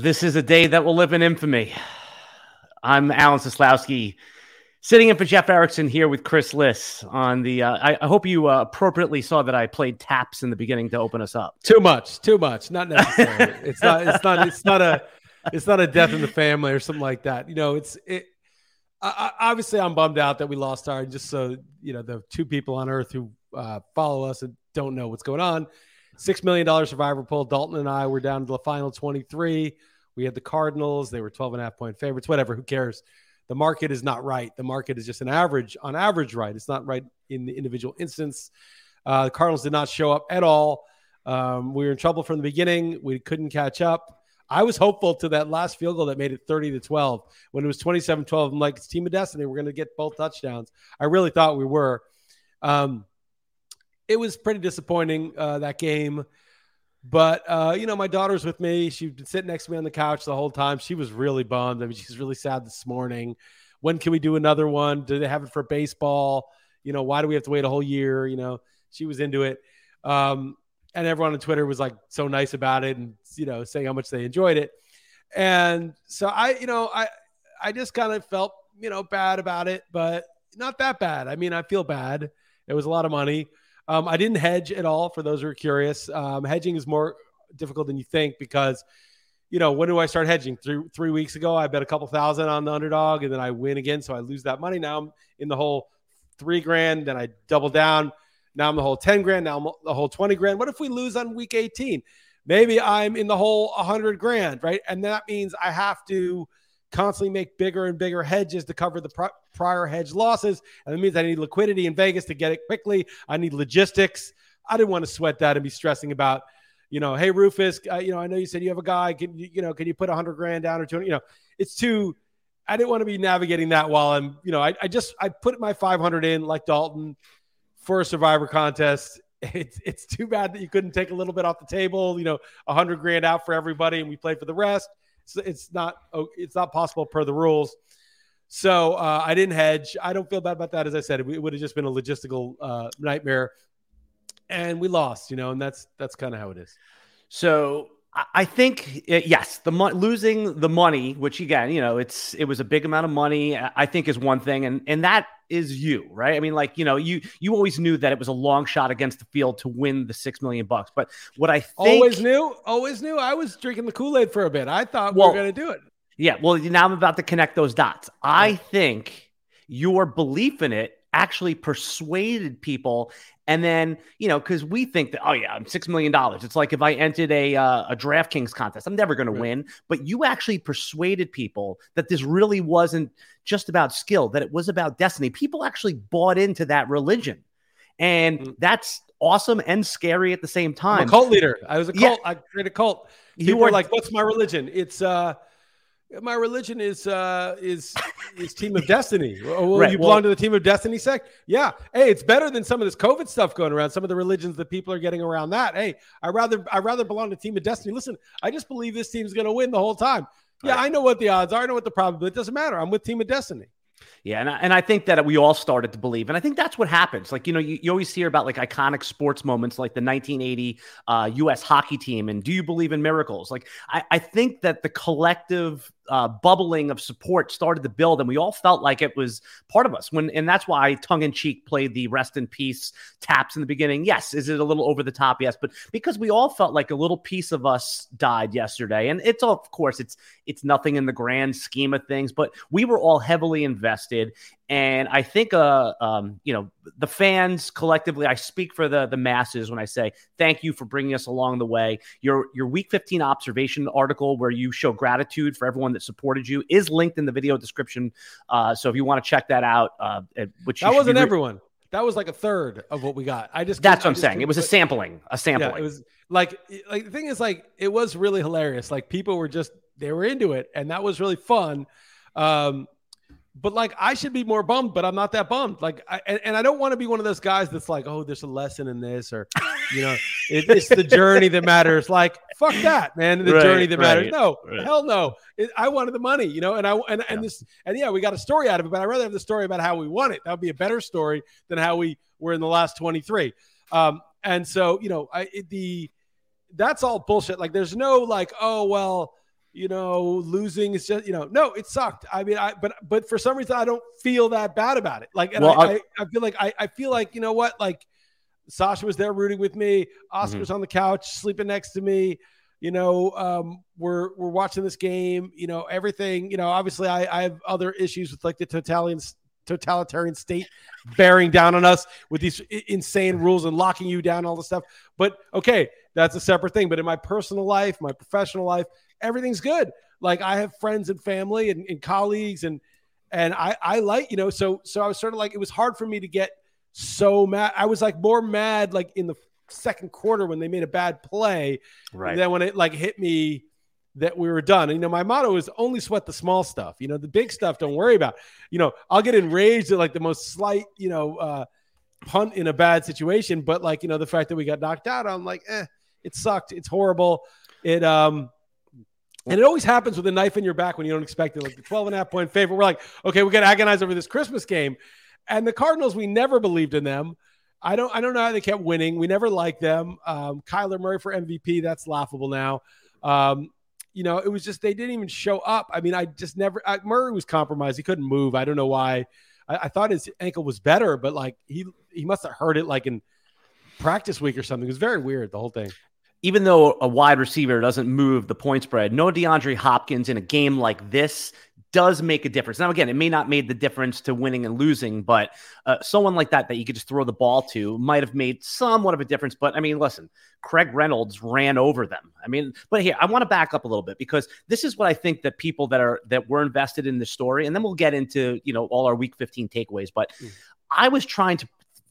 This is a day that will live in infamy. I'm Alan Seslowsky, sitting in for Jeff Erickson here with Chris Liss on the. Uh, I, I, hope you uh, appropriately saw that I played taps in the beginning to open us up. Too much, too much. Not necessary. it's not. It's not. It's not a. It's not a death in the family or something like that. You know, it's it. I, obviously, I'm bummed out that we lost our. Just so you know, the two people on Earth who uh, follow us and don't know what's going on Six million dollar survivor pool. Dalton and I were down to the final 23. We had the Cardinals. They were 12 and a half point favorites. Whatever. Who cares? The market is not right. The market is just an average, on average, right. It's not right in the individual instance. Uh, the Cardinals did not show up at all. Um, we were in trouble from the beginning. We couldn't catch up. I was hopeful to that last field goal that made it 30 to 12. When it was 27 12, I'm like, it's team of destiny. We're going to get both touchdowns. I really thought we were. Um, it was pretty disappointing uh, that game. But uh, you know, my daughter's with me. She's been sitting next to me on the couch the whole time. She was really bummed. I mean, she's really sad this morning. When can we do another one? Do they have it for baseball? You know, why do we have to wait a whole year? You know, she was into it. Um, and everyone on Twitter was like so nice about it and you know saying how much they enjoyed it. And so I, you know, I I just kind of felt you know bad about it, but not that bad. I mean, I feel bad. It was a lot of money. Um, I didn't hedge at all for those who are curious. Um, hedging is more difficult than you think because, you know, when do I start hedging? Three, three weeks ago, I bet a couple thousand on the underdog and then I win again. So I lose that money. Now I'm in the hole three grand, then I double down. Now I'm the hole 10 grand. Now I'm the hole 20 grand. What if we lose on week 18? Maybe I'm in the hole 100 grand, right? And that means I have to constantly make bigger and bigger hedges to cover the prior hedge losses. And that means I need liquidity in Vegas to get it quickly. I need logistics. I didn't want to sweat that and be stressing about, you know, hey Rufus, uh, you know, I know you said you have a guy. Can you, you know, can you put a hundred grand down or two? You know, it's too. I didn't want to be navigating that while I'm, you know, I, I just I put my 500 in like Dalton for a Survivor contest. It's it's too bad that you couldn't take a little bit off the table. You know, a hundred grand out for everybody, and we played for the rest. So it's not oh, it's not possible per the rules. So uh, I didn't hedge. I don't feel bad about that. As I said, it would have just been a logistical uh, nightmare, and we lost. You know, and that's that's kind of how it is. So I think uh, yes, the mo- losing the money, which again, you know, it's it was a big amount of money. Uh, I think is one thing, and and that is you, right? I mean, like you know, you you always knew that it was a long shot against the field to win the six million bucks. But what I think, always knew, always knew, I was drinking the Kool Aid for a bit. I thought well, we were going to do it. Yeah, well, now I'm about to connect those dots. I think your belief in it actually persuaded people and then, you know, because we think that, oh yeah, I'm six million dollars. It's like if I entered a uh, a DraftKings contest, I'm never going right. to win. But you actually persuaded people that this really wasn't just about skill; that it was about destiny. People actually bought into that religion, and mm-hmm. that's awesome and scary at the same time. Cult leader. I was a cult. Yeah. I created a cult. People you were like, "What's my religion?" It's uh my religion is uh is is team of destiny. Well, right. you belong well, to the team of destiny sect? Yeah. Hey, it's better than some of this COVID stuff going around. Some of the religions that people are getting around that. Hey, I rather I rather belong to team of destiny. Listen, I just believe this team's going to win the whole time. Yeah, right. I know what the odds are. I know what the problem. It doesn't matter. I'm with team of destiny. Yeah, and I, and I think that we all started to believe, and I think that's what happens. Like you know, you, you always hear about like iconic sports moments, like the 1980 uh, U.S. hockey team, and do you believe in miracles? Like I, I think that the collective uh, bubbling of support started to build, and we all felt like it was part of us. When and that's why tongue in cheek played the rest in peace taps in the beginning. Yes, is it a little over the top? Yes, but because we all felt like a little piece of us died yesterday, and it's of course, it's it's nothing in the grand scheme of things, but we were all heavily invested, and I think, uh, um, you know, the fans collectively, I speak for the the masses when I say thank you for bringing us along the way. Your your Week 15 observation article, where you show gratitude for everyone that supported you, is linked in the video description. Uh, so if you want to check that out, uh, which that wasn't re- everyone. That was like a third of what we got. I just that's what I'm saying. It was a sampling, a sampling. Yeah, it was like like the thing is like it was really hilarious. Like people were just they were into it, and that was really fun. Um, but like I should be more bummed, but I'm not that bummed. Like, I, and, and I don't want to be one of those guys that's like, oh, there's a lesson in this, or you know, it, it's the journey that matters. Like, fuck that, man. The right, journey that right, matters. No, right. hell no. It, I wanted the money, you know, and I and, and this and yeah, we got a story out of it, but I'd rather have the story about how we won it. That would be a better story than how we were in the last 23. Um, and so you know, I it, the that's all bullshit. Like, there's no like, oh well you know, losing is just, you know, no, it sucked. I mean, I, but, but for some reason, I don't feel that bad about it. Like, and well, I, I, I, feel like, I, I feel like, you know what, like Sasha was there rooting with me. Oscar's mm-hmm. on the couch, sleeping next to me. You know, um, we're, we're watching this game, you know, everything, you know, obviously I, I have other issues with like the totalitarian, totalitarian state bearing down on us with these insane rules and locking you down, all this stuff. But okay, that's a separate thing. But in my personal life, my professional life, everything's good. Like I have friends and family and, and colleagues and and I I like you know so so I was sort of like it was hard for me to get so mad. I was like more mad like in the second quarter when they made a bad play, right? Then when it like hit me that we were done. And you know, my motto is only sweat the small stuff. You know, the big stuff don't worry about. You know, I'll get enraged at like the most slight, you know, uh punt in a bad situation, but like, you know, the fact that we got knocked out, I'm like, eh, it sucked. It's horrible. It um and it always happens with a knife in your back when you don't expect it. Like the 12 and a half point favorite. We're like, okay, we got to agonize over this Christmas game. And the Cardinals, we never believed in them. I don't I don't know how they kept winning. We never liked them. Um, Kyler Murray for MVP, that's laughable now. Um, you know, it was just they didn't even show up. I mean, I just never I, Murray was compromised. He couldn't move. I don't know why. I, I, thought his ankle was better, but like he he must have hurt it like in practice week or something. It was very weird, the whole thing even though a wide receiver doesn't move the point spread, no DeAndre Hopkins in a game like this does make a difference. Now, again, it may not made the difference to winning and losing, but uh, someone like that that you could just throw the ball to might have made somewhat of a difference. But I mean, listen, Craig Reynolds ran over them. I mean, but here I want to back up a little bit because this is what I think that people that are that were invested in the story, and then we'll get into you know all our Week 15 takeaways. But mm. I was trying to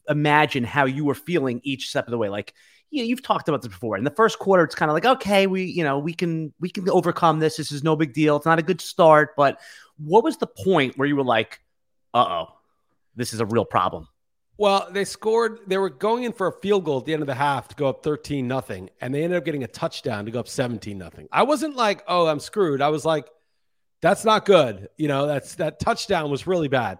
imagine how you were feeling each step of the way, like you know, you've talked about this before. In the first quarter, it's kind of like, okay, we, you know, we can we can overcome this. This is no big deal. It's not a good start. But what was the point where you were like, uh oh, this is a real problem? Well, they scored. They were going in for a field goal at the end of the half to go up 13 nothing, and they ended up getting a touchdown to go up 17 nothing. I wasn't like, oh, I'm screwed. I was like, that's not good. You know, that's that touchdown was really bad.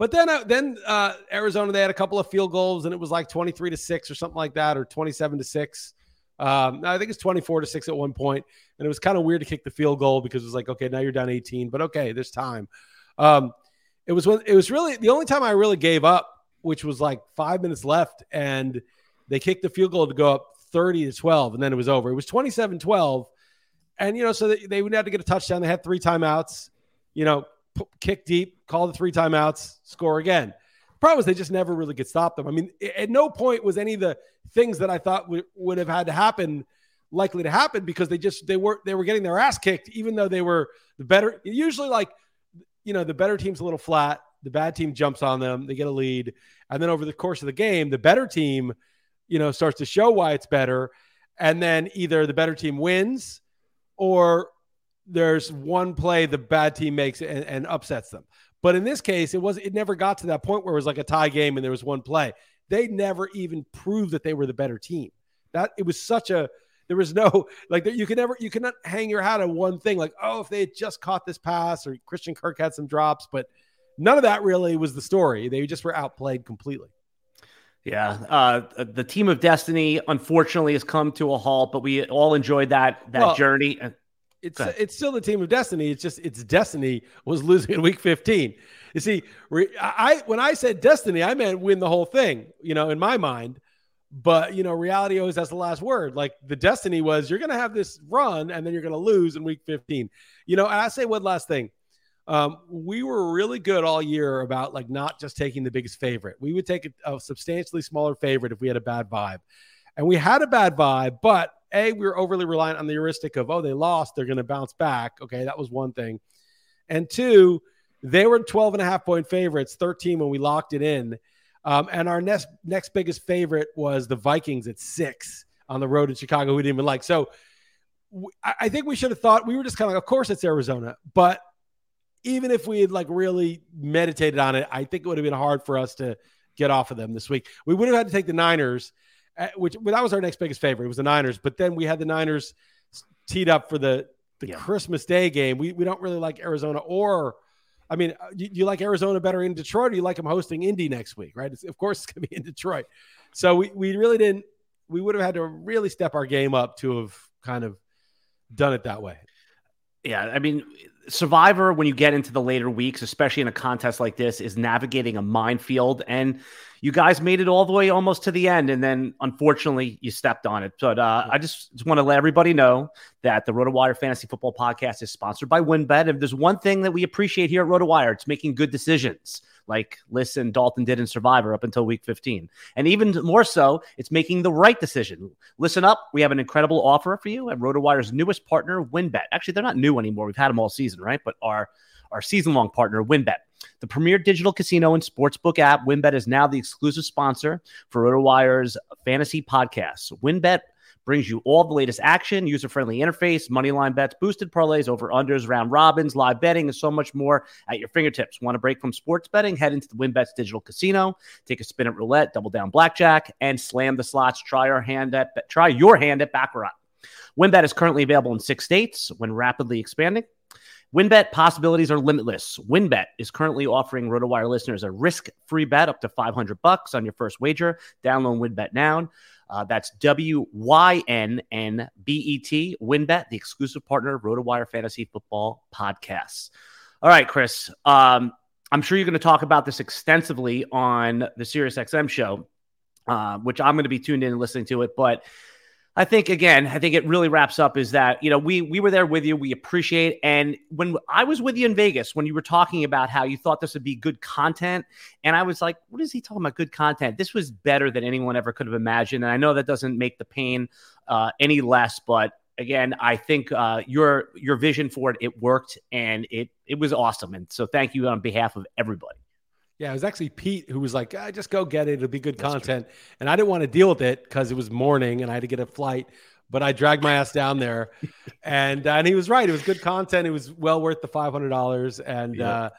But then, uh, then uh, Arizona they had a couple of field goals, and it was like twenty three to six or something like that, or twenty seven to six. Um, I think it's twenty four to six at one point, and it was kind of weird to kick the field goal because it was like, okay, now you're down eighteen, but okay, there's time. Um, it was when it was really the only time I really gave up, which was like five minutes left, and they kicked the field goal to go up thirty to twelve, and then it was over. It was 27-12. and you know, so they, they would have to get a touchdown. They had three timeouts. You know, kick deep, call the three timeouts, score again. Problem is they just never really could stop them. I mean, at no point was any of the things that I thought w- would have had to happen likely to happen because they just they were they were getting their ass kicked even though they were the better usually like you know the better team's a little flat the bad team jumps on them they get a lead and then over the course of the game the better team you know starts to show why it's better and then either the better team wins or there's one play the bad team makes and, and upsets them. But in this case, it was it never got to that point where it was like a tie game and there was one play. They never even proved that they were the better team. That it was such a there was no like you can never you cannot hang your hat on one thing like oh if they had just caught this pass or Christian Kirk had some drops, but none of that really was the story. They just were outplayed completely. Yeah, uh, the team of destiny unfortunately has come to a halt, but we all enjoyed that that well, journey. It's it's still the team of destiny. It's just its destiny was losing in week 15. You see, I when I said destiny, I meant win the whole thing. You know, in my mind. But you know, reality always has the last word. Like the destiny was, you're going to have this run, and then you're going to lose in week 15. You know, and I say one last thing. Um, we were really good all year about like not just taking the biggest favorite. We would take a, a substantially smaller favorite if we had a bad vibe. And we had a bad vibe, but A, we were overly reliant on the heuristic of, oh, they lost, they're going to bounce back. Okay, that was one thing. And two, they were 12 and a half point favorites, 13 when we locked it in. Um, and our next next biggest favorite was the Vikings at six on the road in Chicago. We didn't even like. So I think we should have thought we were just kind of like, of course it's Arizona, but even if we had like really meditated on it, I think it would have been hard for us to get off of them this week. We would have had to take the Niners, which well, that was our next biggest favorite. It was the Niners, but then we had the Niners teed up for the the yeah. Christmas Day game. We we don't really like Arizona or. I mean, uh, do you like Arizona better in Detroit, or you like them hosting Indy next week? Right? It's, of course, it's going to be in Detroit. So we, we really didn't. We would have had to really step our game up to have kind of done it that way. Yeah, I mean, Survivor, when you get into the later weeks, especially in a contest like this, is navigating a minefield. And you guys made it all the way almost to the end. And then unfortunately, you stepped on it. But uh, I just, just want to let everybody know that the RotoWire Fantasy Football Podcast is sponsored by WynnBET. If there's one thing that we appreciate here at RotoWire, it's making good decisions like Liss and Dalton did in Survivor up until week 15. And even more so, it's making the right decision. Listen up. We have an incredible offer for you at RotoWire's newest partner, WynnBET. Actually, they're not new anymore. We've had them all season, right? But our, our season long partner, WynnBET. The premier digital casino and sportsbook app, WynnBET is now the exclusive sponsor for RotoWire's fantasy podcasts. WynnBET brings you all the latest action, user friendly interface, money line bets, boosted parlays, over unders, round robins, live betting, and so much more at your fingertips. Want to break from sports betting? Head into the WynnBET's digital casino, take a spin at roulette, double down blackjack, and slam the slots. Try our hand at try your hand at baccarat. WynnBET is currently available in six states when rapidly expanding. WynnBET possibilities are limitless. WynnBET is currently offering RotoWire listeners a risk-free bet up to 500 bucks on your first wager. Download WynnBET now. Uh, that's W Y N N B E T, WynnBET, the exclusive partner of RotoWire Fantasy Football Podcasts. All right, Chris. Um, I'm sure you're going to talk about this extensively on the SiriusXM show, uh, which I'm going to be tuned in and listening to it. But I think again, I think it really wraps up is that you know we we were there with you, we appreciate, and when I was with you in Vegas, when you were talking about how you thought this would be good content, and I was like, what is he talking about? Good content. This was better than anyone ever could have imagined, and I know that doesn't make the pain uh, any less, but again, I think uh, your your vision for it it worked, and it it was awesome, and so thank you on behalf of everybody. Yeah, it was actually Pete who was like, ah, just go get it. It'll be good That's content. True. And I didn't want to deal with it because it was morning and I had to get a flight. But I dragged my ass down there, and and he was right. It was good content. It was well worth the five hundred dollars. And yeah. uh,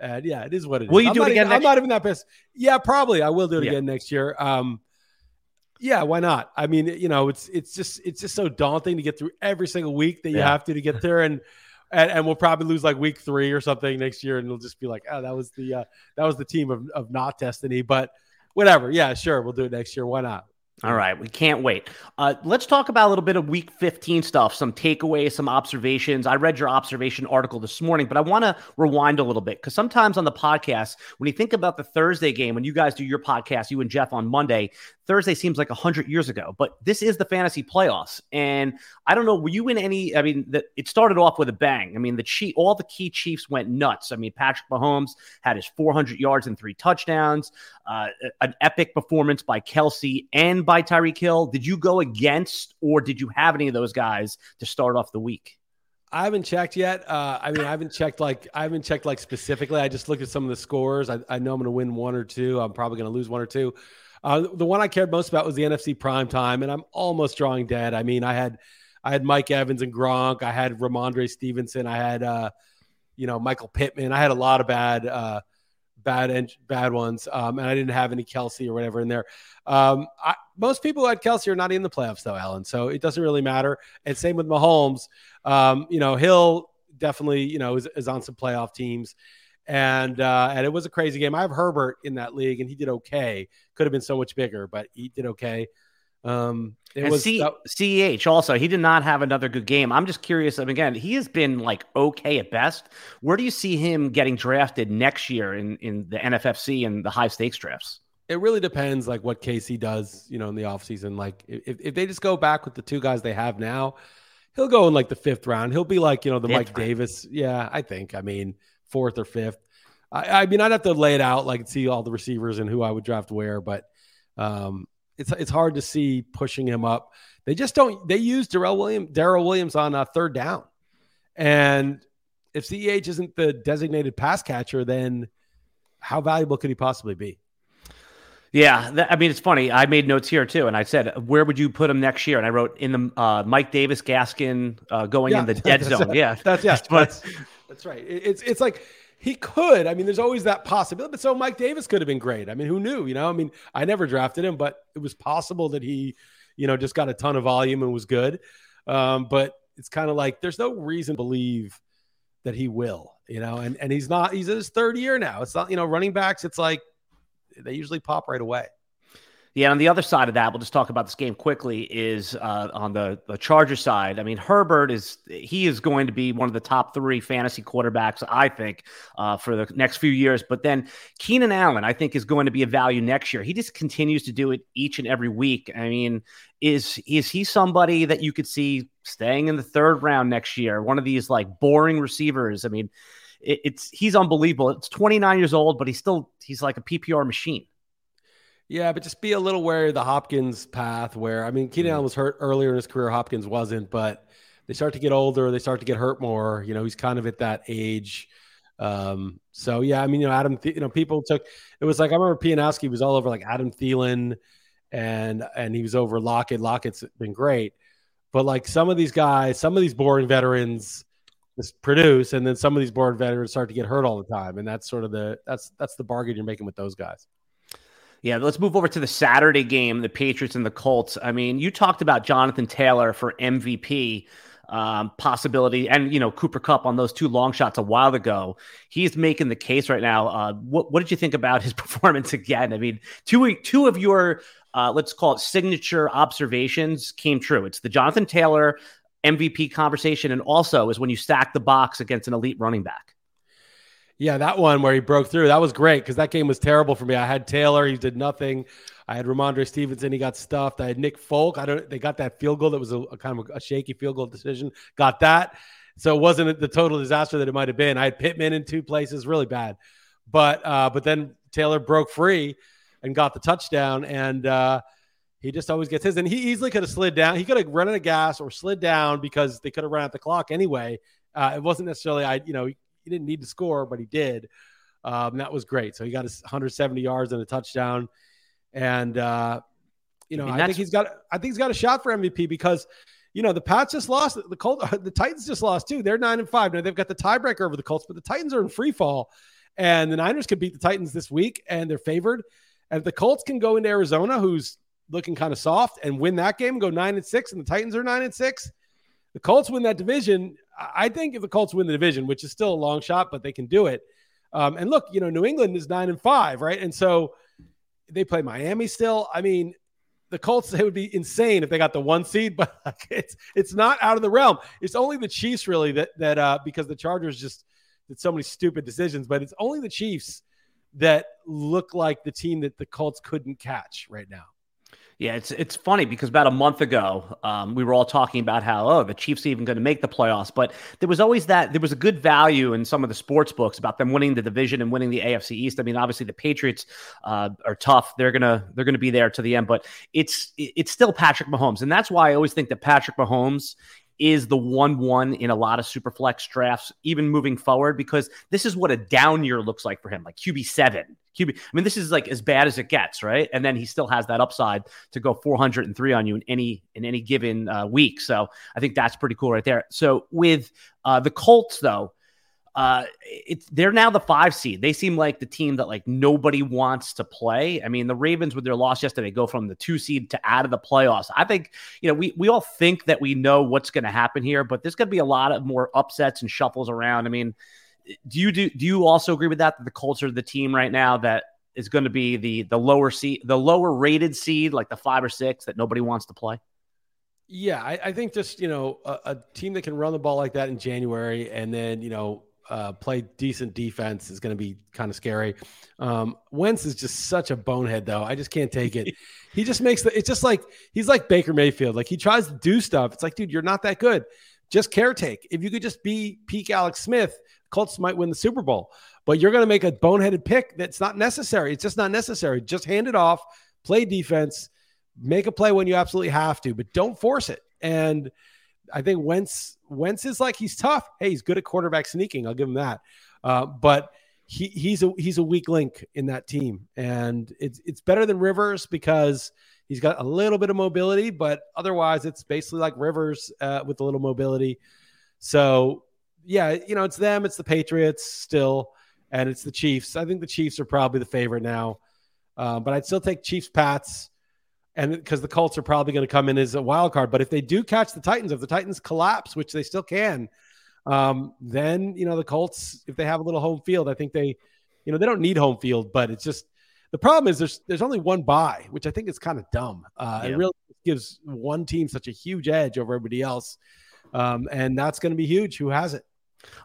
and yeah, it is what it will is. you I'm do it again? Even, I'm not even that pissed. Yeah, probably I will do it yeah. again next year. Um, yeah, why not? I mean, you know, it's it's just it's just so daunting to get through every single week that you yeah. have to to get there, and and, and, we'll probably lose like week three or something next year, and it'll just be like, oh, that was the uh, that was the team of, of not destiny. But whatever, yeah, sure, we'll do it next year. Why not? All right, we can't wait. Uh, let's talk about a little bit of week 15 stuff, some takeaways, some observations. I read your observation article this morning, but I want to rewind a little bit because sometimes on the podcast, when you think about the Thursday game, when you guys do your podcast, you and Jeff on Monday, Thursday seems like 100 years ago, but this is the fantasy playoffs. And I don't know, were you in any? I mean, the, it started off with a bang. I mean, the chief, all the key Chiefs went nuts. I mean, Patrick Mahomes had his 400 yards and three touchdowns, uh, an epic performance by Kelce and by Tyreek Hill. Did you go against, or did you have any of those guys to start off the week? I haven't checked yet. Uh, I mean, I haven't checked like I haven't checked like specifically. I just looked at some of the scores. I, I know I'm going to win one or two. I'm probably going to lose one or two. Uh, the one I cared most about was the NFC prime time, and I'm almost drawing dead. I mean, I had I had Mike Evans and Gronk, I had Rhamondre Stevenson, I had uh, you know Michael Pittman. I had a lot of bad uh, bad en- bad ones, um, and I didn't have any Kelce or whatever in there. Um, I, most people who had Kelce are not in the playoffs though, Alan. So it doesn't really matter. And same with Mahomes. Um, you know, Hill definitely you know is, is on some playoff teams and uh, and it was a crazy game. I have Herbert in that league, and he did okay. Could have been so much bigger, but he did okay. Um, it and was C- CEH also. He did not have another good game. I'm just curious. I mean, again, he has been like okay at best. Where do you see him getting drafted next year in in the NFFC and the high stakes drafts? it really depends like what KC does, you know, in the offseason. Like if, if they just go back with the two guys they have now, he'll go in like the fifth round. He'll be like, you know, the Fifth Mike round. Davis. Yeah, I think. I mean, fourth or fifth. I, I mean, I'd have to lay it out, like see all the receivers and who I would draft where, but um, it's it's hard to see pushing him up. They just don't. They use Darrel Williams, Darrel Williams on uh, third down, and if Ceh isn't the designated pass catcher, then how valuable could he possibly be? Yeah, that, I mean it's funny. I made notes here too, and I said, "Where would you put him next year?" And I wrote in the uh, Mike Davis, Gaskin uh, going Yeah, in the dead zone. Yeah, That's yeah, that's, that's right. It- It's it's like he could. I mean, there's always that possibility. But so Mike Davis could have been great. I mean, who knew? You know, I mean, I never drafted him, but it was possible that he, you know, just got a ton of volume and was good. Um, but it's kind of like there's no reason to believe that he will. You know, and and he's not. He's in his third year now. It's not. You know, running backs. It's like they usually pop right away. Yeah, on the other side of that, we'll just talk about this game quickly. Is uh, on the the Charger side. I mean, Herbert is he is going to be one of the top three fantasy quarterbacks, I think, uh, for the next few years. But then Keenan Allen, I think, is going to be a value next year. He just continues to do it each and every week. I mean, is is he somebody that you could see staying in the third round next year? One of these like boring receivers. I mean, it, it's he's unbelievable. It's 29 years old, but he's still he's like a PPR machine. Yeah, but just be a little wary of the Hopkins path where I mean Keenan Allen was hurt earlier in his career, Hopkins wasn't, but they start to get older, they start to get hurt more. You know, he's kind of at that age. Um, so yeah, I mean, you know, Adam, Th- you know, people took it was like I remember Pianowski was all over like Adam Thielen and and he was over Lockett. Lockett's been great, but like some of these guys, some of these boring veterans just produce, and then some of these boring veterans start to get hurt all the time, and that's sort of the that's that's the bargain you're making with those guys. Yeah, let's move over to the Saturday game, the Patriots and the Colts. I mean, you talked about Jonathan Taylor for MVP um, possibility, and you know Cooper Kupp on those two long shots a while ago. He's making the case right now. Uh, what what did you think about his performance again? I mean, two two of your uh, let's call it signature observations came true. It's the Jonathan Taylor MVP conversation, and also is when you stack the box against an elite running back. Yeah, that one where he broke through, that was great because that game was terrible for me. I had Taylor, he did nothing. I had Rhamondre Stevenson, he got stuffed. I had Nick Folk. I don't. They got that field goal that was a, a kind of a, shaky field goal decision. Got that, so it wasn't the total disaster that it might have been. I had Pittman in two places, really bad, but uh, but then Taylor broke free and got the touchdown, and uh, he just always gets his. And he easily could have slid down. He could have run out of gas or slid down because they could have run out the clock anyway. Uh, it wasn't necessarily I, you know, he didn't need to score, but he did. Um, that was great. So he got his 170 yards and a touchdown, and uh, you know, I mean, I, think he's got. I think he's got a shot for MVP because. You know the Pats just lost. The Colt, the Titans just lost too. They're nine and five now. They've got the tiebreaker over the Colts, but the Titans are in free fall, and the Niners could beat the Titans this week, and they're favored. And if the Colts can go into Arizona, who's looking kind of soft, and win that game, go nine and six, and the Titans are nine and six, the Colts win that division. I think if the Colts win the division, which is still a long shot, but they can do it. Um, and look, you know, New England is nine and five, right? And so they play Miami still. I mean, the Colts, it would be insane if they got the one seed, but it's it's not out of the realm. It's only the Chiefs really that that uh because the Chargers just did so many stupid decisions, but it's only the Chiefs that look like the team that the Colts couldn't catch right now. Yeah, it's it's funny because about a month ago, um, we were all talking about how oh the Chiefs even going to make the playoffs, but there was always that there was a good value in some of the sports books about them winning the division and winning the AFC East. I mean, obviously the Patriots uh, are tough; they're gonna they're gonna be there to the end, but it's it's still Patrick Mahomes, and that's why I always think that Patrick Mahomes is the one one in a lot of super flex drafts, even moving forward, because this is what a down year looks like for him, like QB seven. QB, I mean, this is like as bad as it gets, right? And then he still has that upside to go 403 on you in any in any given uh, week. So I think that's pretty cool right there. So with uh, the Colts, though, uh, it's they're now the five seed. They seem like the team that like nobody wants to play. I mean, the Ravens with their loss yesterday go from the two seed to out of the playoffs. I think you know we we all think that we know what's going to happen here, but there's going to be a lot of more upsets and shuffles around. I mean do you do do you also agree with that? That the Colts are the team right now that is going to be the the lower seed, the lower rated seed, like the five or six that nobody wants to play. Yeah, I, I think just you know a, a, team that can run the ball like that in January, and then you know uh, play decent defense is going to be kind of scary. Um, Wentz is just such a bonehead, though. I just can't take it. he just makes the. It's just like he's like Baker Mayfield. Like he tries to do stuff. It's like, dude, you're not that good. Just caretake. If you could just be peak Alex Smith, Colts might win the Super Bowl. But you're going to make a boneheaded pick that's not necessary. It's just not necessary. Just hand it off, play defense, make a play when you absolutely have to, but don't force it. And I think Wentz Wentz is like he's tough. Hey, he's good at quarterback sneaking. I'll give him that. Uh, but he, he's a he's a weak link in that team, and it's it's better than Rivers because he's got a little bit of mobility, but otherwise it's basically like Rivers uh, with a little mobility. So yeah, you know, it's them, it's the Patriots still, and it's the Chiefs. I think the Chiefs are probably the favorite now, uh, but I'd still take Chiefs Pats, and because the Colts are probably going to come in as a wild card. But if they do catch the Titans, if the Titans collapse, which they still can, um, then you know the Colts, if they have a little home field, I think they, you know, they don't need home field, but it's just the problem is there's there's only one bye, which I think is kind of dumb. Uh, yeah. It really gives one team such a huge edge over everybody else, um, and that's going to be huge. Who has it?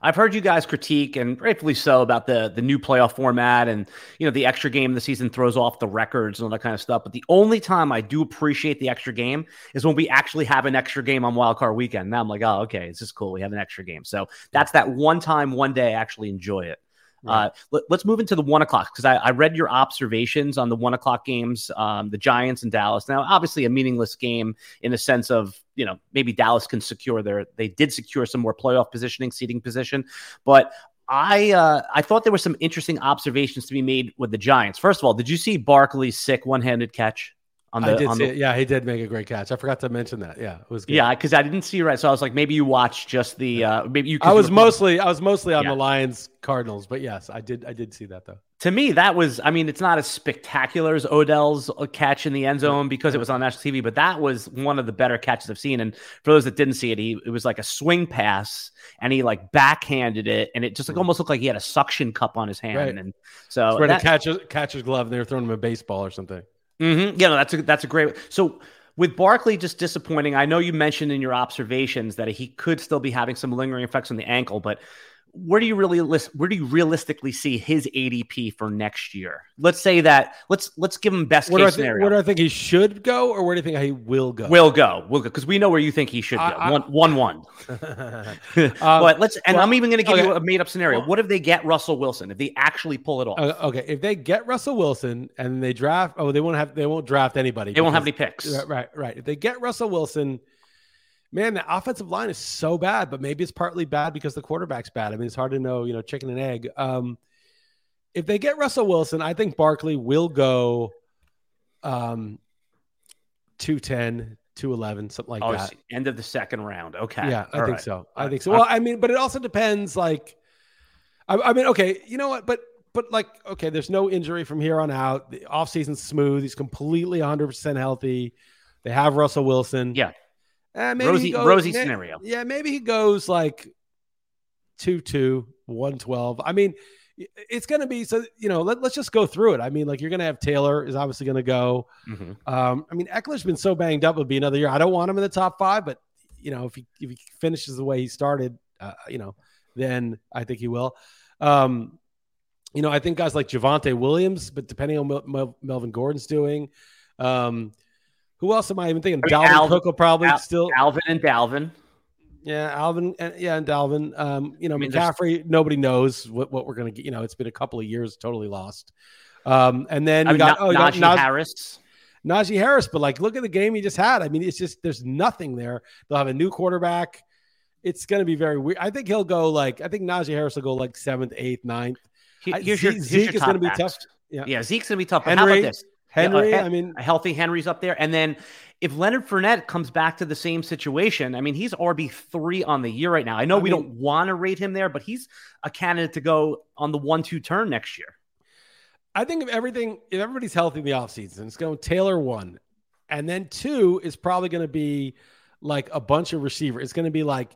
I've heard you guys critique, and rightfully so, about the the new playoff format and you know the extra game the season throws off the records and all that kind of stuff. But the only time I do appreciate the extra game is when we actually have an extra game on Wild Card Weekend. Now I'm like, oh, okay, this is cool. We have an extra game, so that's that one time, one day. I actually enjoy it. Uh, let, us move into the one o'clock because I, I, read your observations on the one o'clock games, um, the Giants and Dallas. Now, obviously, a meaningless game in the sense of you know maybe Dallas can secure their they did secure some more playoff positioning, seating position, but I uh, I thought there were some interesting observations to be made with the Giants. First of all, did you see Barkley's sick one handed catch? The, I did see the. Yeah, he did make a great catch. I forgot to mention that. Yeah, it was good. Yeah, because I didn't see right, so I was like, maybe you watched just the. Uh, maybe you. I was mostly I was mostly on yeah. the Lions Cardinals, but yes, I did I did see that though. To me, that was. I mean, it's not as spectacular as Odell's uh, catch in the end zone because it was on national TV, but that was one of the better catches I've seen. And for those that didn't see it, he it was like a swing pass, and he like backhanded it, and it just like mm. almost looked like he had a suction cup on his hand. Right. And so, it's that, catch catcher's glove, and they were throwing him a baseball or something. Mm-hmm. Yeah, no, that's a that's a great. So with Barkley just disappointing, I know you mentioned in your observations that he could still be having some lingering effects on the ankle, but where do you really list where do you realistically see his ADP for next year? Let's say that let's let's give him best where case think, scenario. Where do I think he should go, or where do you think he will go? Will go, will go, because we know where you think he should go. I, one, one, one. um, but let's, and well, I'm even going to give okay. you a made up scenario. Well, what if they get Russell Wilson? If they actually pull it off? Uh, okay, if they get Russell Wilson and they draft, oh, they won't have, they won't draft anybody. They because, won't have any picks. Right, right, right. If they get Russell Wilson man, the offensive line is so bad, but maybe it's partly bad because the quarterback's bad. I mean, it's hard to know, you know, chicken and egg. Um, if they get Russell Wilson, I think Barkley will go um 210, 211, something like oh, that. End of the second round. Okay. Yeah, I All think right. so. I think so. Well, I mean, but it also depends like I, I mean, okay, you know what, but but like, okay, there's no injury from here on out. The offseason's smooth. He's completely 100% healthy. They have Russell Wilson. Yeah. Uh, maybe rosy, goes, rosy scenario. Yeah, maybe he goes like 2 2, 112. I mean, it's going to be so, you know, let, us just go through it. I mean, like you're going to have Taylor is obviously going to go. Mm-hmm. Um, I mean, Ekeler's been so banged up, it'll be another year. I don't want him in the top five, but, you know, if he, if he finishes the way he started, uh, you know, then I think he will. Um, you know, I think guys like Javonte Williams, but depending on what Mel- Melvin Gordon's doing, um, who else am I even thinking? I mean, Dalvin Alvin, Cook will probably Al- still Alvin and Dalvin. Yeah, Alvin. And, yeah, and Dalvin. Um, you know, I mean, McCaffrey. Nobody knows what, what we're gonna get. You know, it's been a couple of years totally lost. Um, and then I mean, got, oh, Najee got Naj- Harris. Najee Harris, but like, look at the game he just had. I mean, it's just there's nothing there. They'll have a new quarterback. It's going to be very weird. I think he'll go like I think Najee Harris will go like seventh, eighth, ninth. Here's your, Zeke, your is going to be tough. Yeah. yeah, Zeke's going to be tough. Henry, how about this? Uh, Henry, yeah, I mean, a healthy Henry's up there. And then if Leonard Fournette comes back to the same situation, I mean, he's RB3 on the year right now. I know I we mean, don't want to rate him there, but he's a candidate to go on the one two turn next year. I think if everything, if everybody's healthy in the offseason, it's going to Taylor one. And then two is probably going to be like a bunch of receivers. It's going to be like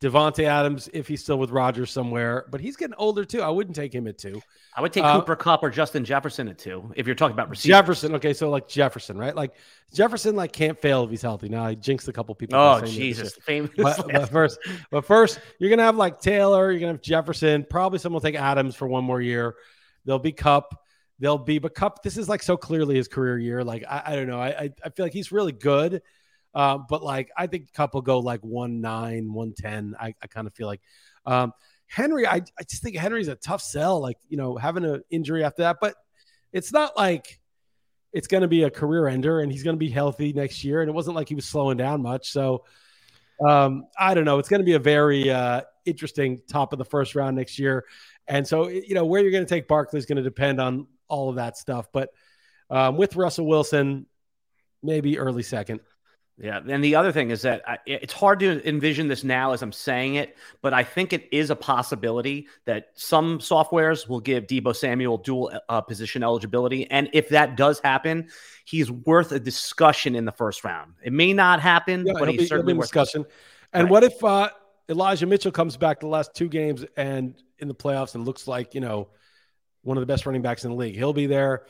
Davante Adams, if he's still with Rodgers somewhere, but he's getting older too. I wouldn't take him at two. I would take uh, Cooper Kupp or Justin Jefferson at two if you're talking about receivers. Jefferson, okay, so like Jefferson, right? Like Jefferson, like can't fail if he's healthy. Now I jinxed a couple people. Oh Jesus, famous. But, but, first, but first, you're gonna have like Taylor. You're gonna have Jefferson. Probably someone will take Adams for one more year. There'll be Kupp. There'll be, but Kupp. This is like so clearly his career year. Like I, I don't know. I, I feel like he's really good. Uh, but like I think Kupp will go like one nine, one ten. I, I kind of feel like um, Henry. I, I just think Henry's a tough sell. Like you know having an injury after that, but it's not like it's going to be a career ender, and he's going to be healthy next year. And it wasn't like he was slowing down much. So um, I don't know. It's going to be a very uh, interesting top of the first round next year. And so you know where you're going to take Barkley is going to depend on all of that stuff. But um, with Russell Wilson, maybe early second. Yeah, and the other thing is that I, it's hard to envision this now as I'm saying it, but I think it is a possibility that some softwares will give Deebo Samuel dual uh, position eligibility, and if that does happen, he's worth a discussion in the first round. It may not happen, yeah, but he's be, certainly worth a discussion. And right. what if uh, Elijah Mitchell comes back the last two games and in the playoffs and looks like you know one of the best running backs in the league? He'll be there,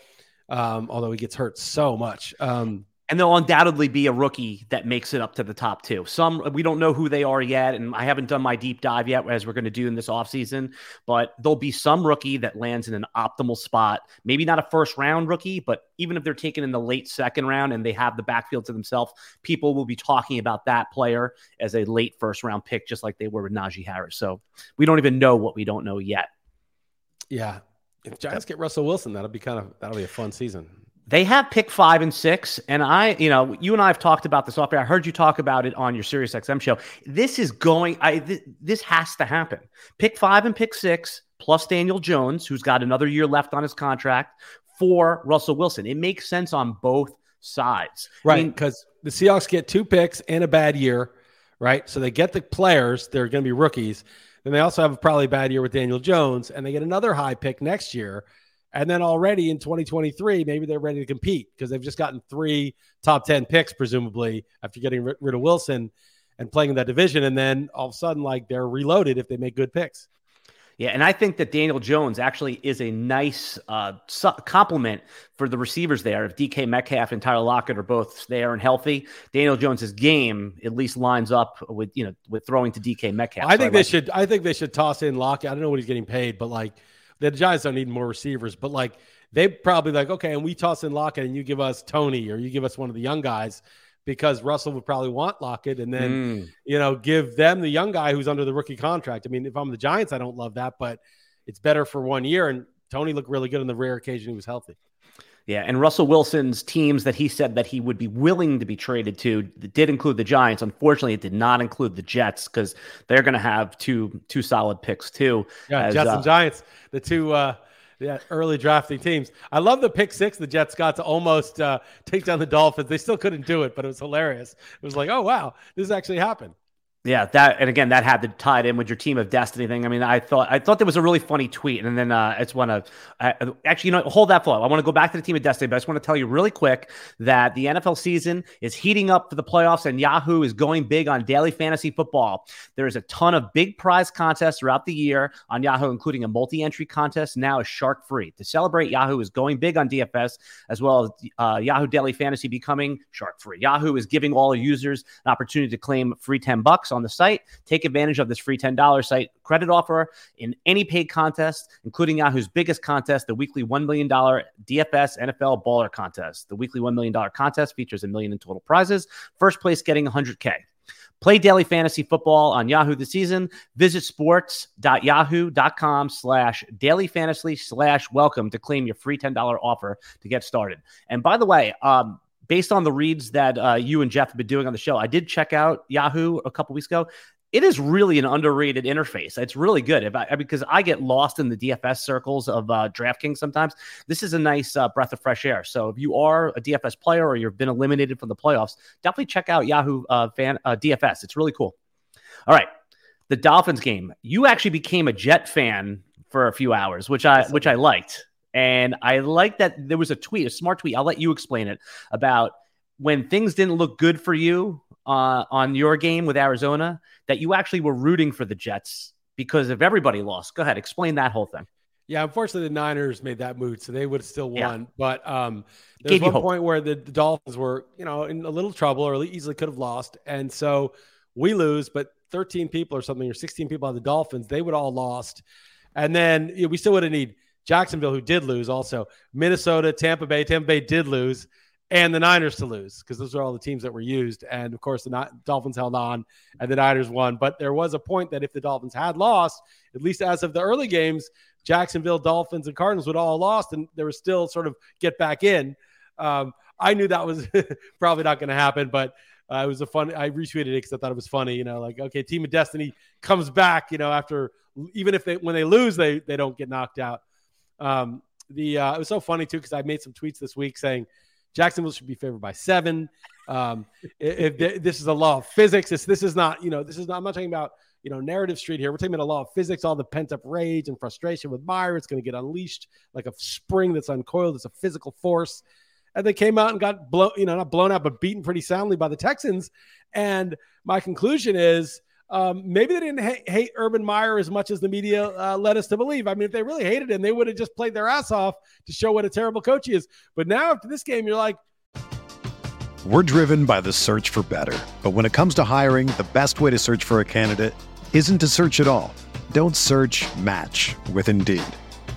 um, although he gets hurt so much. Um, and there'll undoubtedly be a rookie that makes it up to the top two. Some we don't know who they are yet, and I haven't done my deep dive yet, as we're going to do in this offseason. But there'll be some rookie that lands in an optimal spot. Maybe not a first round rookie, but even if they're taken in the late second round and they have the backfield to themselves, people will be talking about that player as a late first round pick, just like they were with Najee Harris. So we don't even know what we don't know yet. Yeah. If Giants get Russell Wilson, that'll be kind of that'll be a fun season they have pick five and six. And I, you know, you and I have talked about this off I heard you talk about it on your Sirius XM show. This is going, I, th- this has to happen. Pick five and pick six, plus Daniel Jones, who's got another year left on his contract for Russell Wilson. It makes sense on both sides. Right. Because I mean, the Seahawks get two picks and a bad year, right? So they get the players, they're going to be rookies. Then they also have a probably a bad year with Daniel Jones, and they get another high pick next year. And then already in 2023, maybe they're ready to compete because they've just gotten three top 10 picks, presumably, after getting rid of Wilson and playing in that division. And then all of a sudden, like they're reloaded if they make good picks. Yeah, and I think that Daniel Jones actually is a nice uh, complement for the receivers there. If DK Metcalf and Tyler Lockett are both there and healthy, Daniel Jones's game at least lines up with you know with throwing to DK Metcalf. I think so I they like should. I think they should toss in Lockett. I don't know what he's getting paid, but like the Giants don't need more receivers, but like they probably like, okay, and we toss in Lockett and you give us Toney or you give us one of the young guys because Russell would probably want Lockett and then, mm. you know, give them the young guy who's under the rookie contract. I mean, if I'm the Giants, I don't love that, but it's better for one year. And Toney looked really good on the rare occasion he was healthy. Yeah, and Russell Wilson's teams that he said that he would be willing to be traded to did include the Giants. Unfortunately, it did not include the Jets because they're going to have two two solid picks too. Yeah, as, Jets uh, and Giants, the two uh, yeah, early drafting teams. I love the pick six the Jets got to almost uh, take down the Dolphins. They still couldn't do it, but it was hilarious. It was like, oh wow, this actually happened. Yeah, that and again that had to tie in with your team of destiny thing. I mean, I thought I thought there was a really funny tweet, and then uh, I just want to actually, you know, hold that flow. I want to go back to the team of destiny, but I just want to tell you really quick that the NFL season is heating up for the playoffs, and Yahoo is going big on daily fantasy football. There is a ton of big prize contests throughout the year on Yahoo, including a multi-entry contest now is shark free. To celebrate, Yahoo is going big on DFS as well as uh, Yahoo Daily Fantasy becoming shark free. Yahoo is giving all users an opportunity to claim free ten bucks on the site. Take advantage of this free $10 site credit offer in any paid contest, including Yahoo's biggest contest, the weekly $1 million DFS NFL Baller Contest. The weekly $1 million contest features a million in total prizes. First place getting 100K. Play daily fantasy football on Yahoo this season. Visit sports.yahoo.com slash daily fantasy slash welcome to claim your free $10 offer to get started. And by the way, um, based on the reads that uh, you and Jeff have been doing on the show, I did check out Yahoo a couple weeks ago. It is really an underrated interface. It's really good if I, because I get lost in the DFS circles of uh, DraftKings sometimes. This is a nice uh, breath of fresh air. So if you are a DFS player or you've been eliminated from the playoffs, definitely check out Yahoo uh, fan uh, DFS. It's really cool. All right, the Dolphins game. You actually became a Jet fan for a few hours, which I which I liked. And I like that there was a tweet, a smart tweet. I'll let you explain it about when things didn't look good for you uh, on your game with Arizona that you actually were rooting for the Jets because if everybody lost. Go ahead, explain that whole thing. Yeah, unfortunately, the Niners made that move, so they would have still won. Yeah. But um, there Gave was one point where the, the, Dolphins were, you know, in a little trouble or easily could have lost, and so we lose. But 13 people or something, or 16 people on the Dolphins, they would all lost, and then you know, we still would have need Jacksonville, who did lose, also Minnesota, Tampa Bay. Tampa Bay did lose, and the Niners to lose because those are all the teams that were used. And of course, the Dolphins held on, and the Niners won. But there was a point that if the Dolphins had lost, at least as of the early games, Jacksonville, Dolphins, and Cardinals would all lost, and there was still sort of get back in. Um, I knew that was probably not going to happen, but uh, it was a fun. I retweeted it because I thought it was funny. You know, like okay, Team of Destiny comes back. You know, after even if they when they lose, they they don't get knocked out. Um, the uh, it was so funny too because I made some tweets this week saying Jacksonville should be favored by seven. Um, if, this is a law of physics, this this is not you know this is not. I'm not talking about you know narrative street here. We're talking about a law of physics, all the pent up rage and frustration with Meyer. It's going to get unleashed like a spring that's uncoiled. It's a physical force. And they came out and got blown, you know, not blown out, but beaten pretty soundly by the Texans. And my conclusion is um, maybe they didn't ha- hate Urban Meyer as much as the media uh, led us to believe. I mean, if they really hated him, they would have just played their ass off to show what a terrible coach he is. But now after this game, you're like, we're driven by the search for better. But when it comes to hiring, the best way to search for a candidate isn't to search at all. Don't search. Match with Indeed.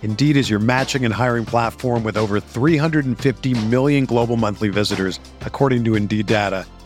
Indeed is your matching and hiring platform with over 350 million global monthly visitors, according to Indeed data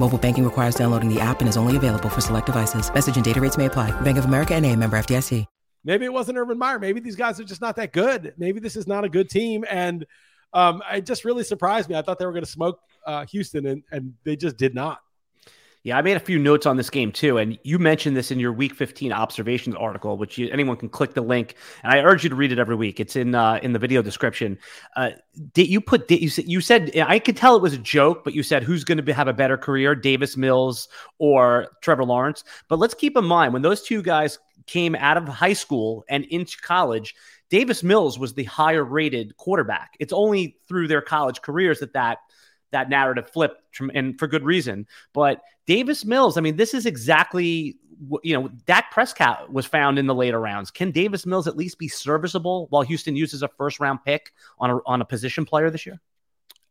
Mobile banking requires downloading the app and is only available for select devices. Message and data rates may apply. Bank of America and a member FDIC. Maybe it wasn't Urban Meyer. Maybe these guys are just not that good. Maybe this is not a good team. And um, it just really surprised me. I thought they were going to smoke uh, Houston, and, and they just did not. Yeah, I made a few notes on this game too, and you mentioned this in your Week 15 observations article, which you, anyone can click the link, and I urge you to read it every week. It's in uh, in the video description. Uh, did you put did you you said I could tell it was a joke, but you said who's going to have a better career, Davis Mills or Trevor Lawrence? But let's keep in mind when those two guys came out of high school and into college, Davis Mills was the higher rated quarterback. It's only through their college careers that that that narrative flipped, and for good reason. But Davis Mills, I mean, this is exactly you know, Dak Prescott was found in the later rounds. Can Davis Mills at least be serviceable while Houston uses a first round pick on a on a position player this year?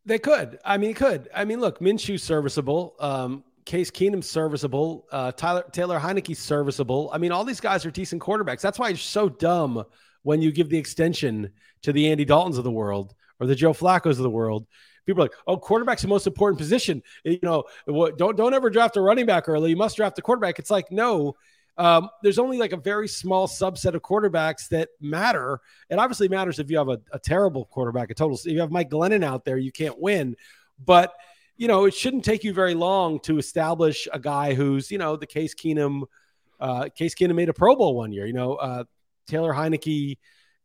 They could. I mean, could. I mean, look, Minshew serviceable. Um, Case Keenum serviceable. Uh, Tyler Taylor Heinicke serviceable. I mean, all these guys are decent quarterbacks. That's why it's so dumb when you give the extension to the Andy Daltons of the world or the Joe Flacco's of the world people are like, "Oh, quarterback's the most important position." You know, don't don't ever draft a running back early. You must draft a quarterback. It's like no. Um, there's only like a very small subset of quarterbacks that matter. It obviously matters if you have a, a terrible quarterback, a total. If you have Mike Glennon out there, you can't win. But you know, it shouldn't take you very long to establish a guy who's, you know, the Case Keenum. Uh, Case Keenum made a Pro Bowl one year. You know, uh, Taylor Heinicke,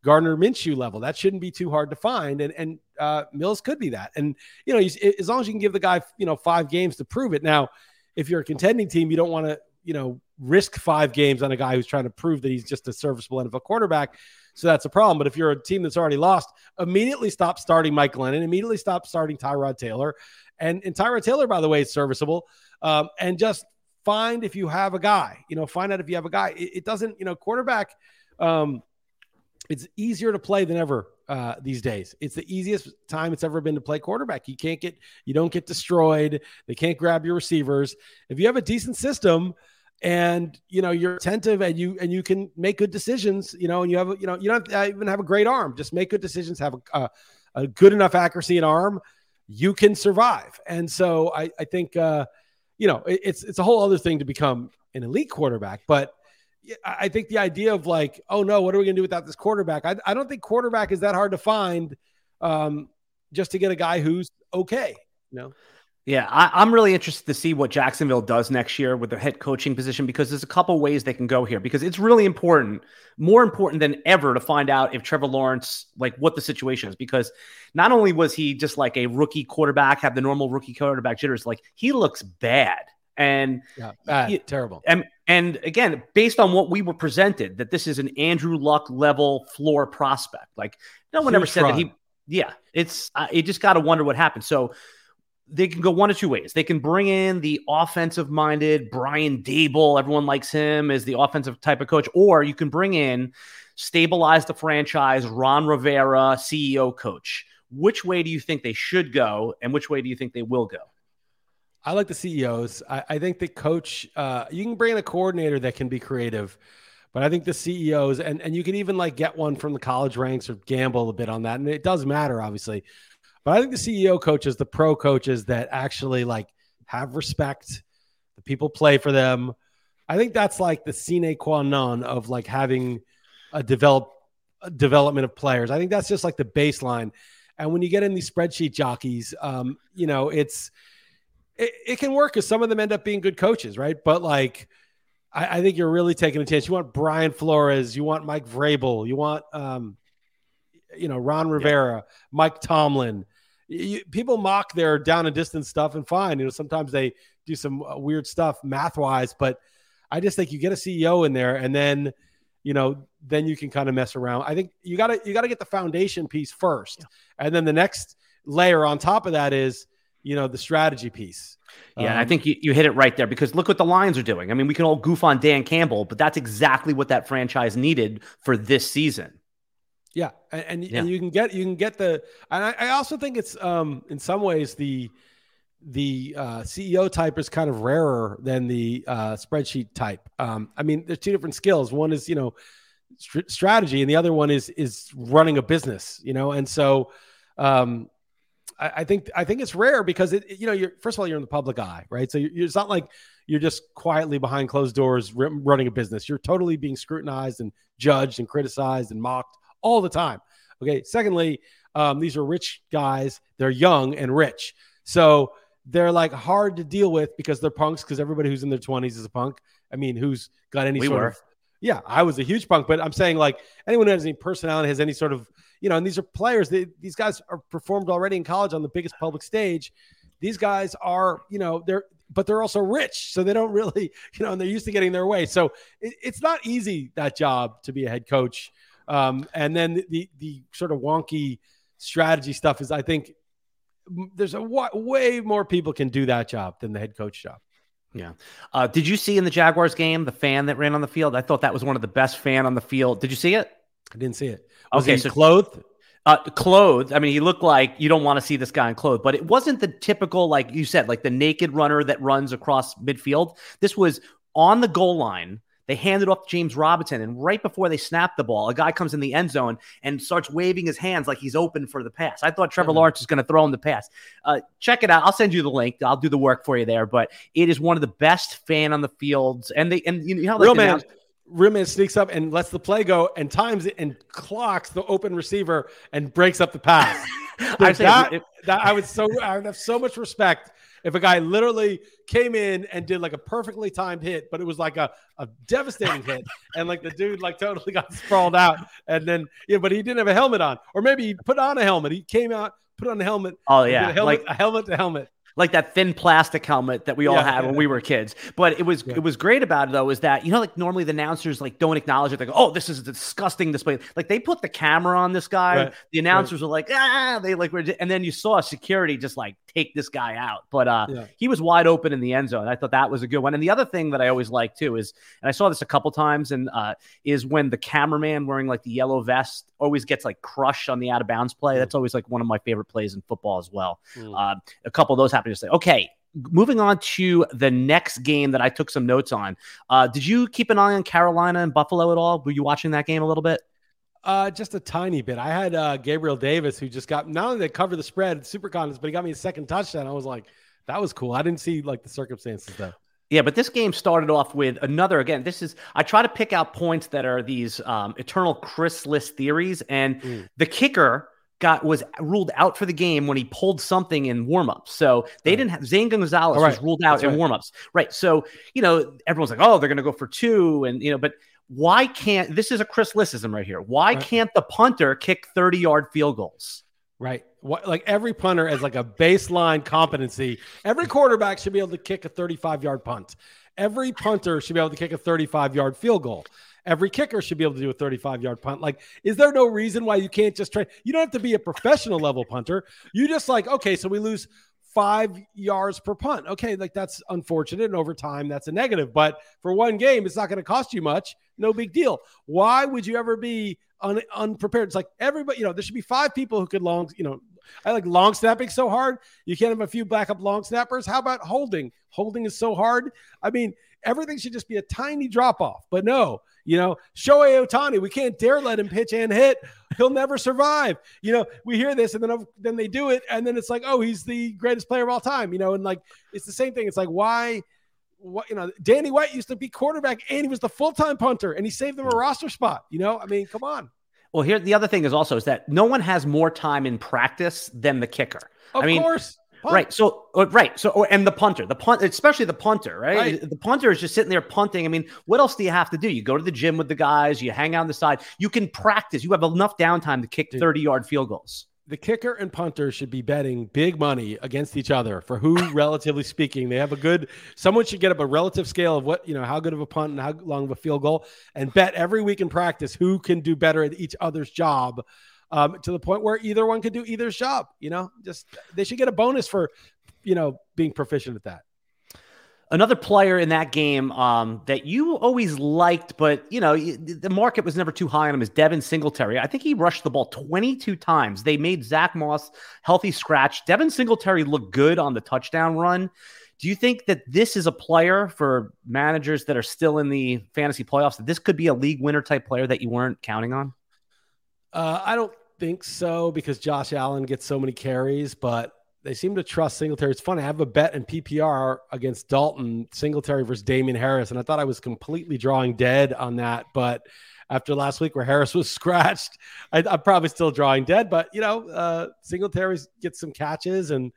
Gardner Minshew level. That shouldn't be too hard to find, and and uh, Mills could be that. And you know, as long as you can give the guy, you know, five games to prove it. Now, if you're a contending team, you don't want to, you know, risk five games on a guy who's trying to prove that he's just a serviceable NFL quarterback. So that's a problem. But if you're a team that's already lost, immediately stop starting Mike Glennon, immediately stop starting Tyrod Taylor. And, and Tyrod Taylor, by the way, is serviceable. Um, and just find if you have a guy, you know, find out if you have a guy. It, it doesn't, you know, quarterback, um, it's easier to play than ever uh, these days. It's the easiest time it's ever been to play quarterback. You can't get, you don't get destroyed. They can't grab your receivers. If you have a decent system, and you know you're attentive and you and you can make good decisions you know and you have you know you don't even have a great arm just make good decisions have a, a, a good enough accuracy and arm you can survive and so i i think uh you know it, it's it's a whole other thing to become an elite quarterback but I think the idea of like, oh no, what are we going to do without this quarterback? I, I don't think quarterback is that hard to find, um, just to get a guy who's okay. You know? Yeah, I, am really interested to see what Jacksonville does next year with the head coaching position because there's a couple ways they can go here because it's really important, more important than ever to find out if Trevor Lawrence, like what the situation is. Because not only was he just like a rookie quarterback, have the normal rookie quarterback jitters, like he looks bad. And yeah, bad, he, terrible. And and again, based on what we were presented, that this is an Andrew Luck level floor prospect. Like no one Huge ever said fraud. that he. Yeah, it's uh, you just got to wonder what happened. So they can go one of two ways. They can bring in the offensive minded Brian Daboll, everyone likes him as the offensive type of coach, or you can bring in stabilize the franchise Ron Rivera, CEO coach. Which way do you think they should go, and which way do you think they will go? I like the CEOs. I, I think the coach, uh, you can bring in a coordinator that can be creative, but I think the CEOs, and, and you can even like get one from the college ranks or gamble a bit on that. And it does matter, obviously. But I think the CEO coaches, the pro coaches that actually like have respect, the people play for them. I think that's like the sine qua non of like having a develop a development of players. I think that's just like the baseline. And when you get in these spreadsheet jockeys, um, you know, it's it, it can work because some of them end up being good coaches, right? But like, I, I, think you're really taking a chance. You want Brian Flores, you want Mike Vrabel, you want, um, you know, Ron Rivera, yeah. Mike Tomlin. You, people mock their down and distance stuff and fine. You know, sometimes they do some uh, weird stuff math wise, but I just think you get a CEO in there and then, you know, then you can kind of mess around. I think you got to you got to get the foundation piece first, yeah. and then the next layer on top of that is you know the strategy piece. Yeah, um, I think you, you hit it right there because look what the Lions are doing. I mean, we can all goof on Dan Campbell, but that's exactly what that franchise needed for this season. Yeah, and and, yeah. and you can get you can get the, and I, I also think it's um in some ways the the uh, CEO type is kind of rarer than the uh, spreadsheet type. Um, I mean, there's two different skills. One is you know st- strategy, and the other one is is running a business. You know, and so um, I, I, think I think it's rare because it, you know you're first of all you're in the public eye, right? So you're, it's not like you're just quietly behind closed doors running a business. You're totally being scrutinized and judged and criticized and mocked all the time. Okay. Secondly, um, these are rich guys. They're young and rich, so they're like hard to deal with because they're punks. Because everybody who's in their 20s is a punk. I mean, who's got any we sort were. of yeah, I was a huge punk, but I'm saying like anyone who has any personality, has any sort of, you know, and these are players, they, these guys are performed already in college on the biggest public stage. These guys are, you know, they're, but they're also rich. So they don't really, you know, and they're used to getting their way. So it, it's not easy, that job to be a head coach. Um, and then the, the, the sort of wonky strategy stuff is, I think, there's a way more people can do that job than the head coach job. Yeah. Uh, did you see in the Jaguars game the fan that ran on the field? I thought that was one of the best fan on the field. Did you see it? I didn't see it. Was okay, so clothed. Uh, clothed. I mean, he looked like you don't want to see this guy in clothes, but it wasn't the typical, like you said, like the naked runner that runs across midfield. This was on the goal line they handed off to James Robinson, and right before they snap the ball, a guy comes in the end zone and starts waving his hands like he's open for the pass. I thought Trevor mm-hmm. Lawrence was going to throw him the pass. Uh, check it out. I'll send you the link. I'll do the work for you there. But it is one of the best fan on the fields, and they and you know how real man. Rimman sneaks up and lets the play go and times it and clocks the open receiver and breaks up the pass. I that, that I would so I would have so much respect if a guy literally came in and did like a perfectly timed hit, but it was like a, a devastating hit, and like the dude like totally got sprawled out, and then yeah, but he didn't have a helmet on, or maybe he put on a helmet. He came out, put on a helmet. Oh yeah, a helmet, like a helmet to helmet. Like that thin plastic helmet that we all Yeah, had when yeah. we were kids. But it was it was great about it though is that you know like normally the announcers like don't acknowledge it. They go, "Oh, this is a disgusting display." Like they put the camera on this guy. Right, The announcers were like, "Ah," they like were, and then you saw security just like take this guy out. But uh, Yeah. he was wide open in the end zone. I thought that was a good one. And the other thing that I always like too is, and I saw this a couple times, and uh, is when the cameraman wearing like the yellow vest always gets like crushed on the out of bounds play. That's always like one of my favorite plays in football as well. Mm. Uh, a couple of those happen to say, okay, moving on to the next game that I took some notes on. Uh, did you keep an eye on Carolina and Buffalo at all? Were you watching that game a little bit? Uh, just a tiny bit. I had uh, Gabriel Davis who just got not only they cover the spread super confidence, but he got me a second touchdown. I was like, that was cool. I didn't see like the circumstances though. Yeah, but this game started off with another. Again, this is I try to pick out points that are these um, eternal Chris Liss theories, and Mm. the kicker got was ruled out for the game when he pulled something in warmups. So they Right. didn't have Zane Gonzalez Oh, was ruled out That's in right. warmups. Right. So you know everyone's like, oh, they're going to go for two, and you know, but why can't this is a Chris Listism right here? Why Right. can't the punter kick thirty yard field goals? Right. What like every punter as like a baseline competency. Every quarterback should be able to kick a 35 yard punt. Every punter should be able to kick a 35 yard field goal. Every kicker should be able to do a 35 yard punt. Like, is there no reason why you can't just train? You don't have to be a professional level punter. You just like, okay, so we lose five yards per punt. Okay, like that's unfortunate. And over time, that's a negative. But for one game, it's not going to cost you much. No big deal. Why would you ever be un- unprepared? It's like everybody, you know, there should be five people who could long, you know, I like long snapping so hard. You can't have a few backup long snappers. How about holding? Holding is so hard. I mean, everything should just be a tiny drop off. But no, you know, Shohei Ohtani, we can't dare let him pitch and hit. He'll never survive. You know, we hear this and then then they do it, and then it's like, oh, he's the greatest player of all time. You know, and like it's the same thing. It's like why. What you know, Danny White used to be quarterback and he was the full time punter and he saved them a roster spot. You know, I mean, come on. Well, here the other thing is also is that no one has more time in practice than the kicker. Of I mean, course. Punt. Right. So uh, right. So and the punter, the punt, especially the punter, right? Right. The punter is just sitting there punting. I mean, what else do you have to do? You go to the gym with the guys, you hang out on the side, you can practice. You have enough downtime to kick 30 yard field goals. the kicker and punter should be betting big money against each other for who, relatively speaking, they have a good. Someone should get up a relative scale of what you know, how good of a punt and how long of a field goal, and bet every week in practice who can do better at each other's job, um, to the point where either one could do either's job. You know, just they should get a bonus for, you know, being proficient at that. Another player in that game um, that you always liked, but you know the market was never too high on him is Devin Singletary. I think he rushed the ball 22 times. They made Zach Moss healthy scratch. Devin Singletary looked good on the touchdown run. Do you think that this is a player for managers that are still in the fantasy playoffs? That this could be a league winner type player that you weren't counting on? Uh, I don't think so because Josh Allen gets so many carries, but they seem to trust Singletary. It's funny. I have a bet in PPR against Dalton Singletary versus Damien Harris, and I thought I was completely drawing dead on that. But after last week where Harris was scratched, I, I'm probably still drawing dead. But you know, uh, Singletary gets some catches, and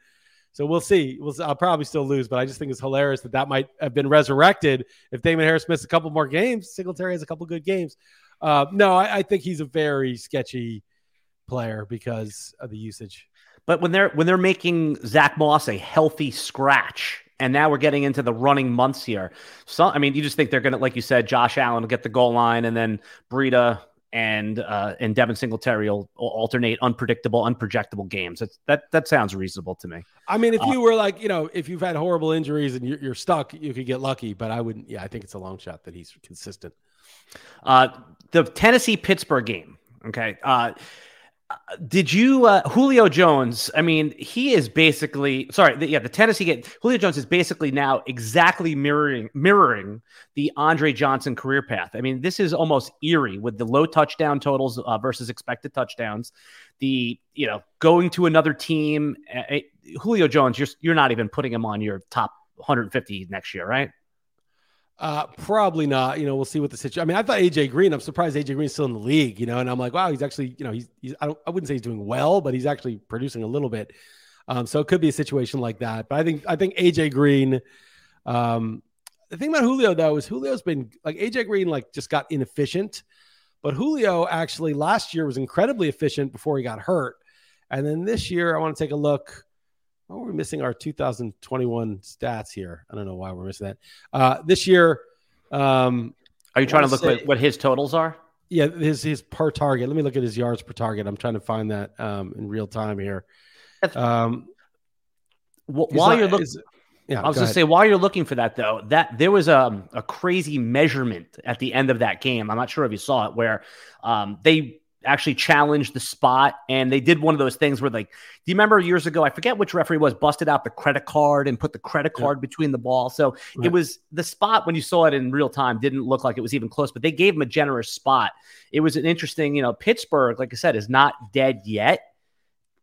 so we'll see. We'll, I'll probably still lose, but I just think it's hilarious that that might have been resurrected if Damien Harris missed a couple more games. Singletary has a couple good games. Uh, no, I, I think he's a very sketchy player because of the usage. But when they're when they're making Zach Moss a healthy scratch, and now we're getting into the running months here. So I mean, you just think they're gonna, like you said, Josh Allen will get the goal line, and then Breida and uh, and Devin Singletary will, will alternate unpredictable, unprojectable games. That's, that that sounds reasonable to me. I mean, if you were like, you know, if you've had horrible injuries and you're, you're stuck, you could get lucky. But I wouldn't. Yeah, I think it's a long shot that he's consistent. Uh, the Tennessee Pittsburgh game. Okay. Uh, did you uh, Julio Jones? I mean, he is basically sorry. The, yeah, the Tennessee game. Julio Jones is basically now exactly mirroring mirroring the Andre Johnson career path. I mean, this is almost eerie with the low touchdown totals uh, versus expected touchdowns. The you know going to another team. Uh, Julio Jones, you're you're not even putting him on your top 150 next year, right? Uh, probably not. You know, we'll see what the situation. I mean, I thought AJ Green. I'm surprised AJ Green's still in the league. You know, and I'm like, wow, he's actually, you know, he's, he's I, don't, I wouldn't say he's doing well, but he's actually producing a little bit. Um, so it could be a situation like that. But I think I think AJ Green. Um, the thing about Julio though is Julio's been like AJ Green like just got inefficient, but Julio actually last year was incredibly efficient before he got hurt, and then this year I want to take a look. Oh, we're missing our 2021 stats here. I don't know why we're missing that. Uh, this year, um, Are you trying to look say- at what his totals are? yeah, his his per target. Let me look at his yards per target. I'm trying to find that um, in real time here. Um, he's While not- you're looking, yeah, I was go going to say while you're looking for that though, that there was a a crazy measurement at the end of that game. I'm not sure if you saw it, where um, they actually challenged the spot and they did one of those things where like, do you remember years ago? I forget which referee was busted out the credit card and put the credit Yeah. card between the ball. So Right. it was the spot when you saw it in real time didn't look like it was even close, but they gave him a generous spot. It was an interesting, you know, Pittsburgh, like I said, is not dead yet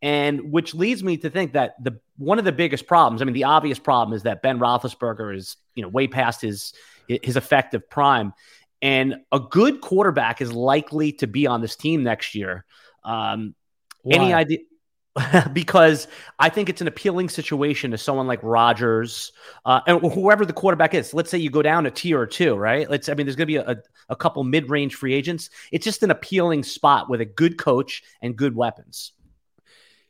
and which leads me to think that the one of the biggest problems, I mean, the obvious problem is that Ben Roethlisberger is you know way past his his effective prime, and a good quarterback is likely to be on this team next year. Um, any idea? because I think it's an appealing situation to someone like Rodgers uh, and whoever the quarterback is. Let's say you go down a tier or two, right? Let's. I mean, there's going to be a, a couple mid-range free agents. It's just an appealing spot with a good coach and good weapons.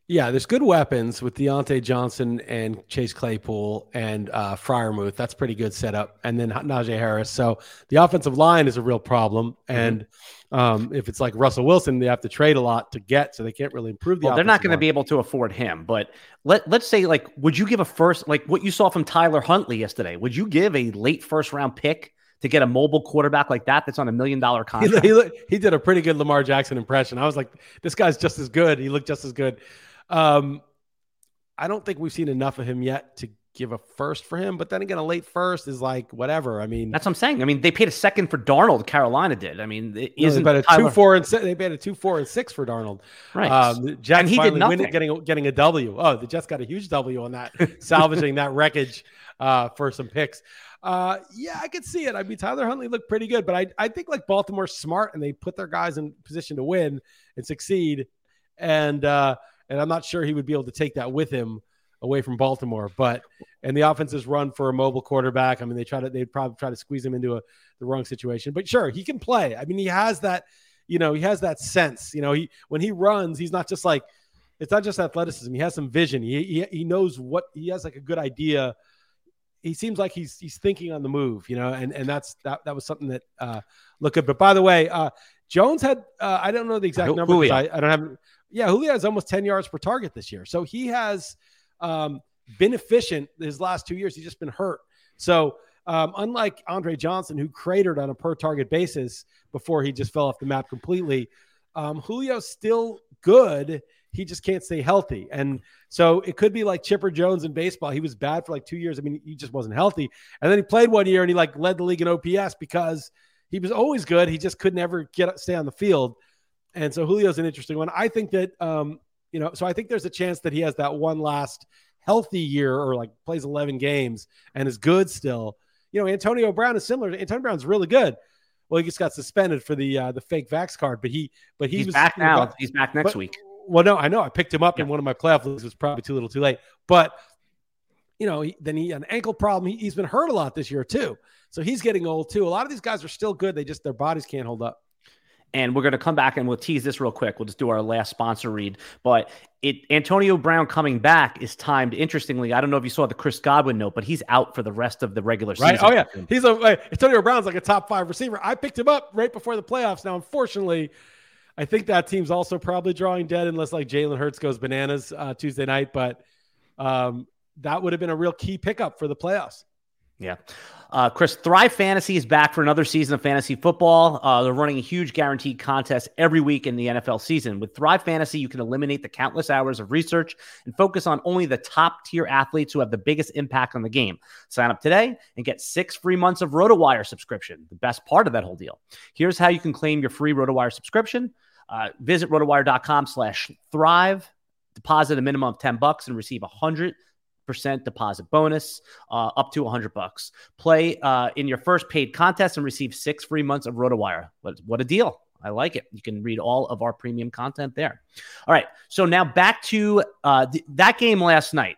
Yeah, there's good weapons with Diontae Johnson and Chase Claypool and uh, Freiermuth. That's pretty good setup. And then Najee Harris. So the offensive line is a real problem. Mm-hmm. And um, if it's like Russell Wilson, they have to trade a lot to get, so they can't really improve the. Well, they're not going to be able to afford him. But let let's say, like, would you give a first, like what you saw from Tyler Huntley yesterday? Would you give a late first round pick to get a mobile quarterback like that that's on a million dollar contract? he, look- he did a pretty good Lamar Jackson impression. I was like, this guy's just as good. He looked just as good. Um, I don't think we've seen enough of him yet to give a first for him. But then again, a late first is like whatever. I mean, That's what I'm saying. I mean, they paid a second for Darnold. Carolina did. I mean, it you know, they isn't bet a Tyler- two four and six, they bet a two four and six for Darnold. right? Um, Jets And he did finally winning, nothing. getting getting a W. Oh, the Jets got a huge W on that, salvaging that wreckage uh, for some picks. Uh, yeah, I could see it. I mean, Tyler Huntley looked pretty good, but I I think like Baltimore's smart and they put their guys in position to win and succeed, and uh, and I'm not sure he would be able to take that with him away from Baltimore. But and the offense is run for a mobile quarterback. I mean, they try to they'd probably try to squeeze him into a the wrong situation, but sure, he can play. I mean, he has that you know, he has that sense. You know, he when he runs, he's not just like it's not just athleticism. He has some vision. He he, he knows what he has like a good idea. He seems like he's he's thinking on the move, you know, and and that's that that was something that uh looked good. But by the way, uh Jones had uh, I don't know the exact number. I, I don't have yeah, Julio has almost 10 yards per target this year. So he has um been efficient his last two years. He's just been hurt. So um, unlike Andre Johnson, who cratered on a per target basis before he just fell off the map completely, um, Julio's still good. He just can't stay healthy. And so it could be like Chipper Jones in baseball. He was bad for like two years. I mean, he just wasn't healthy. And then he played one year and he like led the league in OPS because he was always good. He just could never get stay on the field. And so Julio's an interesting one. I think that um, you know, so I think there's a chance that he has that one last healthy year or like plays 11 games and is good still. You know, Antonio Brown is similar. Antonio Brown's really good. Well, he just got suspended for the uh, the fake vax card, but he but he he's was back now. He's back next but- week. well, no, I know. I picked him up in one of my playoff leagues. It was probably too little, too late. But you know, he, then he had an ankle problem. He, he's been hurt a lot this year too, so he's getting old too. A lot of these guys are still good. They just their bodies can't hold up. And we're going to come back and we'll tease this real quick. We'll just do our last sponsor read. But it Antonio Brown coming back is timed interestingly. I don't know if you saw the Chris Godwin note, but he's out for the rest of the regular season. Right? season. Oh yeah, he's a like, Antonio Brown's like a top five receiver. I picked him up right before the playoffs. Now, unfortunately, I think that team's also probably drawing dead unless like Jalen Hurts goes bananas uh, Tuesday night. But um, that would have been a real key pickup for the playoffs. Yeah. Uh, Chris, Thrive Fantasy is back for another season of fantasy football. Uh, they're running a huge guaranteed contest every week in the NFL season. With Thrive Fantasy, you can eliminate the countless hours of research and focus on only the top tier athletes who have the biggest impact on the game. Sign up today and get six free months of RotoWire subscription, the best part of that whole deal. Here's how you can claim your free RotoWire subscription. Uh, visit rotowire.com slash thrive, deposit a minimum of 10 bucks and receive a 100 percent deposit bonus, uh, up to 100 bucks. Play uh, in your first paid contest and receive six free months of RotoWire. What, what a deal! I like it. You can read all of our premium content there. All right, so now back to uh, th- that game last night,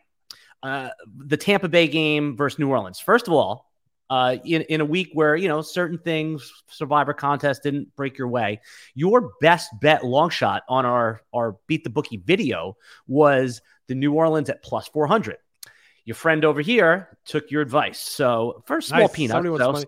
uh, the Tampa Bay game versus New Orleans. First of all, uh, in, in a week where you know certain things survivor contest didn't break your way your best bet long shot on our our beat the bookie video was the new orleans at plus 400 your friend over here took your advice so first small Nice. peanut so-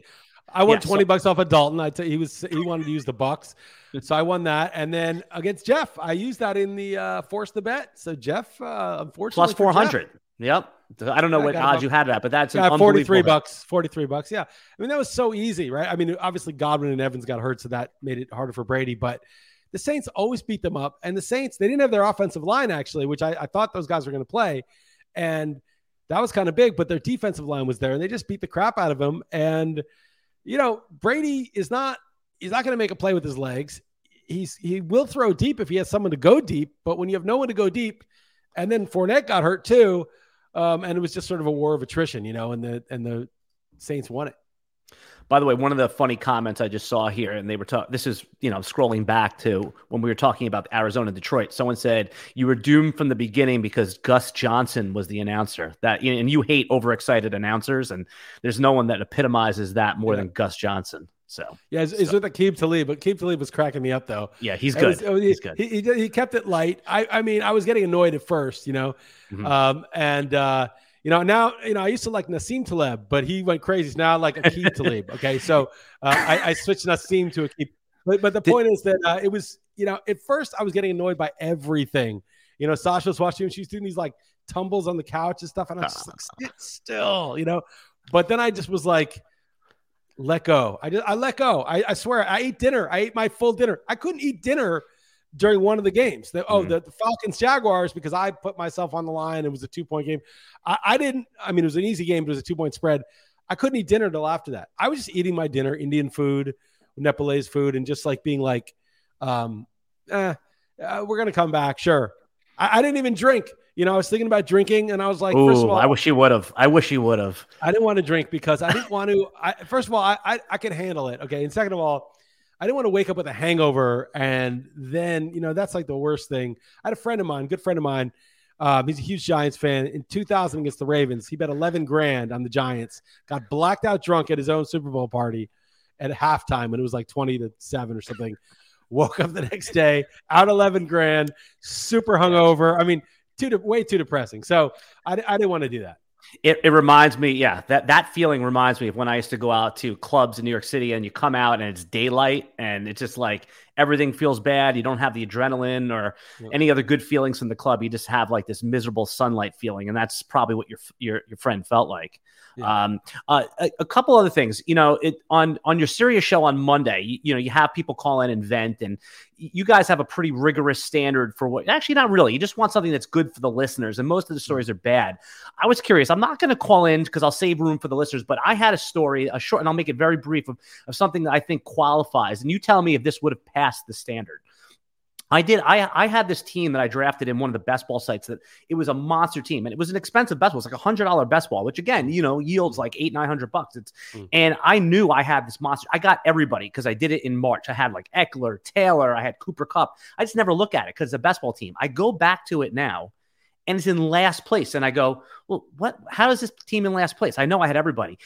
I won Yeah, so- twenty bucks off of Dalton. I he was he wanted to use the Bucks, so I won that. And then against Jeff, I used that in the uh, force the bet. So Jeff, uh, unfortunately, plus for 400 yep i don't know I what odds you had at but that's an got forty three bucks. Forty three bucks. Yeah, I mean that was so easy, right? I mean, obviously Godwin and Evans got hurt, so that made it harder for Brady. But the Saints always beat them up, and the Saints they didn't have their offensive line actually, which I, I thought those guys were going to play, and that was kind of big. But their defensive line was there, and they just beat the crap out of them. And you know, Brady is not he's not going to make a play with his legs. He's he will throw deep if he has someone to go deep, but when you have no one to go deep, and then Fournette got hurt too, um, and it was just sort of a war of attrition, you know, and the and the Saints won it. By the way, one of the funny comments I just saw here, and they were talking. This is you know scrolling back to when we were talking about Arizona Detroit. Someone said you were doomed from the beginning because Gus Johnson was the announcer. That and you hate overexcited announcers, and there's no one that epitomizes that more Yeah. than Gus Johnson. So Yeah, it's, it's with Aqib Talib, but Aqib Talib was cracking me up though. yeah, he's good. was- was- he's good. He, he, he kept it light. I, I mean, I was getting annoyed at first, you know, Mhm. um, and uh, you know now you know I used to like Nassim Taleb, but he went crazy. So now I like Aqib Talib. Okay, so uh, I, I switched Nassim to Aqib. But but the Did- point is that uh, it was you know at first I was getting annoyed by everything. You know, Sasha was watching and she's doing these like tumbles on the couch and stuff, and I'm just like, sit still, you know. But then I just was like, let go. I just I let go. I, I swear I ate dinner. I ate my full dinner. I couldn't eat dinner during one of the games. The, Oh, Mhm. the, the Falcons Jaguars because I put myself on the line. It was a two point game. I, I didn't. I mean, it was an easy game. But it was a two point spread. I couldn't eat dinner till after that. I was just eating my dinner, Indian food, Nepalese food, and just like being like, um, eh, uh, we're gonna come back. Sure. I, I didn't even drink. You know, I was thinking about drinking, and I was like, first of Ooh, all, I wish he would have. I wish he would have. I didn't want to drink because I didn't want to. I, first of all, I, I I could handle it. Okay, and second of all, I didn't want to wake up with a hangover, and then you know that's like the worst thing. I had a friend of mine, good friend of mine. Um, he's a huge Giants fan. In 2000 against the Ravens, he bet 11 grand on the Giants. Got blacked out drunk at his own Super Bowl party at halftime when it was like 20 to seven or something. Woke up the next day out 11 grand, super hungover. I mean, too de- way too depressing. So I, I didn't want to do that. It, it reminds me, yeah, that that feeling reminds me of when I used to go out to clubs in New York City and you come out and it's daylight and it's just like everything feels bad. You don't have the adrenaline or Yeah. any other good feelings from the club. You just have like this miserable sunlight feeling, and that's probably what your your your friend felt like. Yeah. Um, uh, a, a couple other things, you know, it on on your serious show on Monday, you, you know, you have people call in and vent, and you guys have a pretty rigorous standard for what. Actually, not really. You just want something that's good for the listeners, and most of the stories are bad. I was curious. I'm not going to call in because I'll save room for the listeners, but I had a story, a short, and I'll make it very brief of, of something that I think qualifies. And you tell me if this would have passed the standard. I did. I I had this team that I drafted in one of the best ball sites that it was a monster team and it was an expensive best ball. It's like a hundred dollar best ball, which again, you know, yields like eight, nine hundred bucks. It's Mm. and I knew I had this monster. I got everybody because I did it in March. I had like Ekeler, Taylor, I had Cooper Kupp. I just never look at it because it's a best ball team. I go back to it now and it's in last place. And I go, well, what? How is this team in last place? I know I had everybody.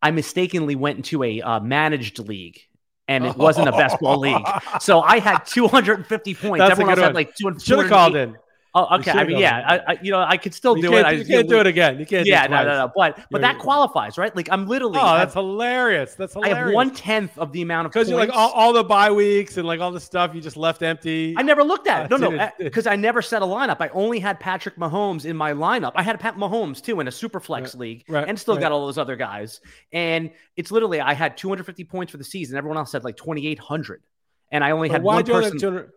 I mistakenly went into a uh, managed league, and it wasn't a best ball league. So I had 250 points. That's Everyone else had like 200. Should have called in. Oh, okay. I mean, yeah. I, I, you know, I could still You do it. I you can't do it again. You can't. Yeah, do it no, no, no. But but that qualifies, right? Like I'm literally. Oh, that's hilarious. That's hilarious. I have one tenth of the amount of because you're like all, all the bye weeks and like all the stuff you just left empty. I never looked at it. No, no, because eh, I never set a lineup. I only had Patrick Mahomes in my lineup. I had Pat Mahomes too in a super flex league, right, and still right. got all those other guys. And it's literally I had 250 points for the season. Everyone else had like 2,800, and I only But had one do you only have person 200?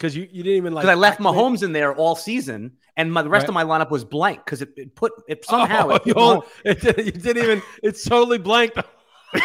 Because you, you didn't even like. because I left activate- Mahomes in there all season, and my, the rest Right. of my lineup was blank because it, it put it somehow. Oh, it put only- it, did- you didn't even. It's totally blank.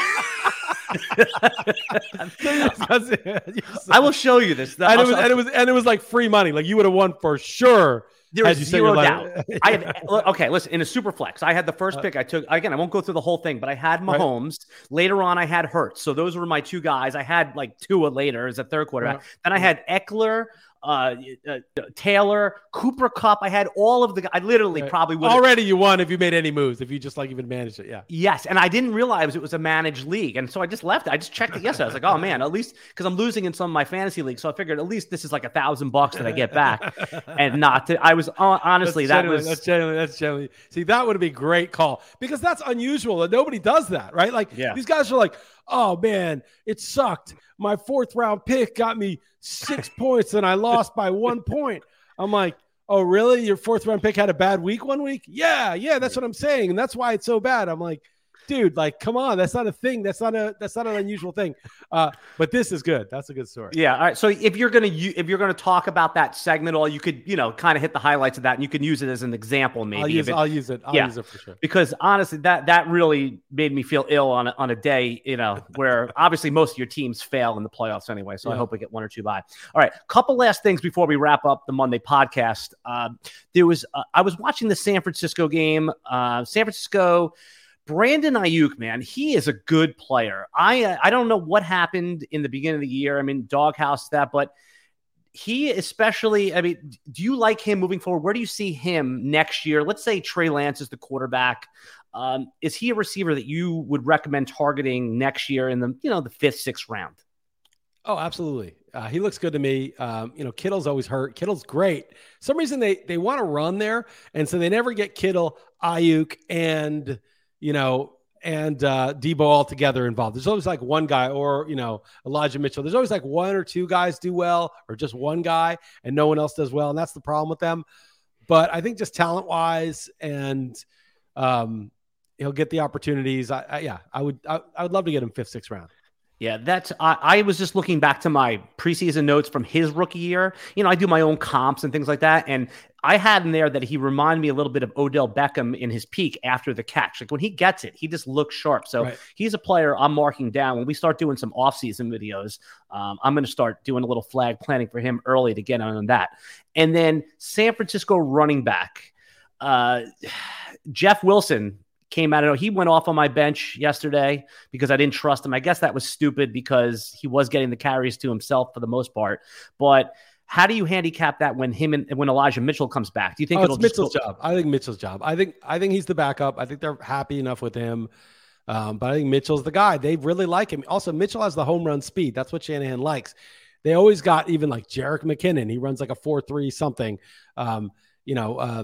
I will show you this. and it was and it was and it was like free money. Like you would have won for sure There is zero doubt. I had okay. Listen, in a super flex, I had the first Uh, pick. I took again. I won't go through the whole thing, but I had Right. Mahomes. Later on, I had Hurts. So those were my two guys. I had like Tua later as a third quarterback. Then I had Ekeler, uh, uh, Taylor, Cooper Kupp. I had all of the. I literally Right. probably would. Already you won if you made any moves, if you just like even managed it. Yeah. Yes, and I didn't realize it was a managed league, and so I just left it. I just checked it yesterday. I was like, "Oh man, at least because I'm losing in some of my fantasy leagues, so I figured at least this is like a thousand bucks that I get back, and not to." I was honestly That's that genuinely- was that's genuinely that's genuinely see that would be great call because that's unusual that nobody does that right like Yeah. these guys are like oh man it sucked. My fourth round pick got me six points and I lost by one point. I'm like oh really? Your fourth round pick had a bad week one week? Yeah yeah that's what I'm saying and that's why it's so bad. I'm like dude like come on that's not a thing that's not a that's not an unusual thing uh but this is good that's a good story Yeah. All right. So if you're gonna if you're gonna talk about that segment, or you could you know kind of hit the highlights of that, and you can use it as an example, maybe. I'll use it- I'll use it I'll yeah. use it for sure because honestly, that that really made me feel ill on a, on a day, you know, where obviously most of your teams fail in the playoffs anyway. So I hope we get one or two by. All right, couple last things before we wrap up the Monday podcast. Um, there was uh, I was watching the San Francisco game. Uh, San Francisco. Brandon Aiyuk, man, he is a good player. I uh, I don't know what happened in the beginning of the year. I mean, doghouse that, but he especially. I mean, do you like him moving forward? Where do you see him next year? Let's say Trey Lance is the quarterback. Um, is he a receiver that you would recommend targeting next year in the you know the fifth, sixth round? Oh, absolutely. Uh, he looks good to me. Um, you know, Kittle's always hurt. Kittle's great. some reason they they want to run there, and so they never get Kittle, Aiyuk, and you know, and uh, Deebo all together involved. There's always like one guy, or you know, Elijah Mitchell. There's always like one or two guys do well, or just one guy, and no one else does well, and that's the problem with them. But I think just talent wise, and um, he'll get the opportunities. I, I yeah, I would I, I would love to get him fifth, sixth round. Yeah, that's I, I was just looking back to my preseason notes from his rookie year. You know, I do my own comps and things like that, and I had in there that he reminded me a little bit of Odell Beckham in his peak after the catch. Like when he gets it, he just looks sharp. So Right. he's a player I'm marking down. When we start doing some offseason videos, um, I'm going to start doing a little flag planning for him early to get on that. And then San Francisco running back, uh, Jeff Wilson came out of he went off on my bench yesterday because I didn't trust him. I guess that was stupid because he was getting the carries to himself for the most part. But how do you handicap that when him and when Elijah Mitchell comes back? Do you think Oh, it'll it's Mitchell's go- job. I think Mitchell's job. I think I think he's the backup. I think they're happy enough with him. Um, but I think Mitchell's the guy. They really like him. Also, Mitchell has the home run speed. That's what Shanahan likes. They always got even like Jerick McKinnon. He runs like a four three something. Um, you know, uh,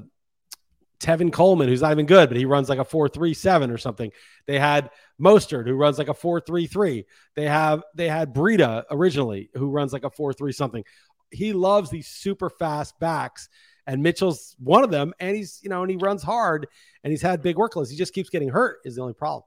Tevin Coleman, who's not even good, but he runs like a four three seven or something. They had Mostert, who runs like a four three three. They have they had Breida originally, who runs like a four three something. He loves these super fast backs, and Mitchell's one of them. And he's you know, and he runs hard, and he's had big workloads. He just keeps getting hurt. Is the only problem.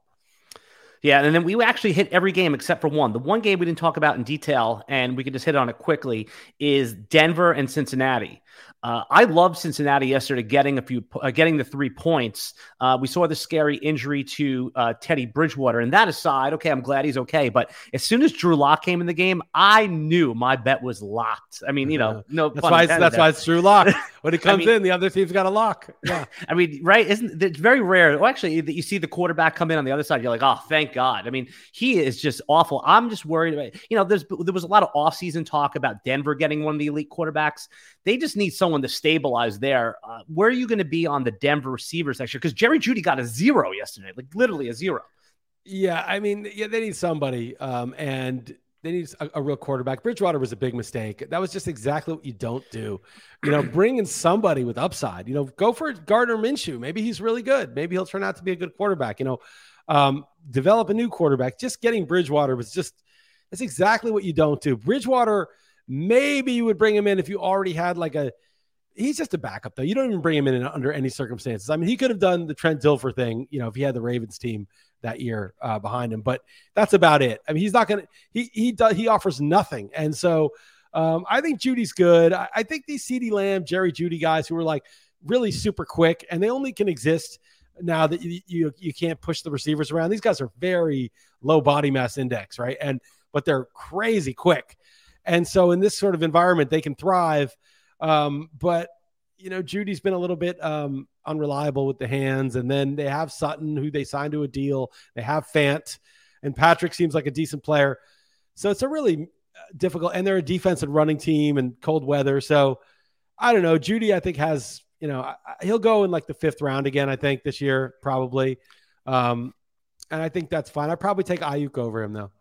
Yeah, and then we actually hit every game except for one. The one game we didn't talk about in detail, and we can just hit on it quickly, is Denver and Cincinnati. Uh, I love Cincinnati yesterday getting a few, uh, getting the three points. Uh, we saw the scary injury to uh, Teddy Bridgewater, and that aside, okay, I'm glad he's okay. But as soon as Drew Lock came in the game, I knew my bet was locked. I mean, you know, no, That's why. It's, that's why it's Drew Lock. When he comes mean- in, the other team's got a lock. Yeah. I mean, right? Isn't it's very rare? Well, actually, that you see the quarterback come in on the other side. You're like, oh, thank God. I mean, he is just awful. I'm just worried about. You know, there's there was a lot of offseason talk about Denver getting one of the elite quarterbacks. They just need someone to stabilize there. Uh, where are you going to be on the Denver receivers next year? Because Jerry Jeudy got a zero yesterday, like literally a zero. Yeah, I mean, yeah, they need somebody, um, and they need a, a real quarterback. Bridgewater was a big mistake. That was just exactly what you don't do. You know, bring in somebody with upside. You know, go for Gardner Minshew. Maybe he's really good. Maybe he'll turn out to be a good quarterback. You know, um, develop a new quarterback. Just getting Bridgewater was just that's exactly what you don't do. Bridgewater, maybe you would bring him in if you already had like a. He's just a backup though. You don't even bring him in under any circumstances. I mean, he could have done the Trent Dilfer thing. You know, if he had the Ravens team that year uh, behind him. But that's about it. I mean, he's not going to. He he does he offers nothing, and so um, I think Jeudy's good. I, I think these CeeDee Lamb, Jerry Jeudy guys who are like really super quick, and they only can exist now that you, you you can't push the receivers around. These guys are very low body mass index, right? And but they're crazy quick, and so in this sort of environment, they can thrive. Um, but you know, Jeudy's been a little bit um, unreliable with the hands, and then they have Sutton, who they signed to a deal. They have Fant, and Patrick seems like a decent player. So it's a really uh, difficult, and they're a defense and running team and cold weather. So I don't know. Jeudy, I think has you know he'll go in like the fifth round again. I think this year probably, um, and I think that's fine. I probably take Aiyuk over him though.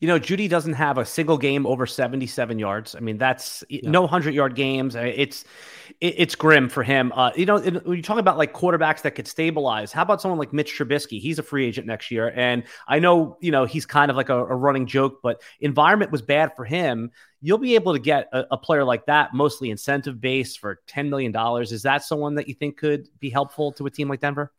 You know, Jeudy doesn't have a single game over 77 yards. I mean, that's yeah. no 100 yard games. It's it's grim for him. Uh, you know, when you talk about like quarterbacks that could stabilize, how about someone like Mitch Trubisky? He's a free agent next year. And I know, you know, he's kind of like a, a running joke, but environment was bad for him. You'll be able to get a, a player like that, mostly incentive based for $10 million. Is that someone that you think could be helpful to a team like Denver?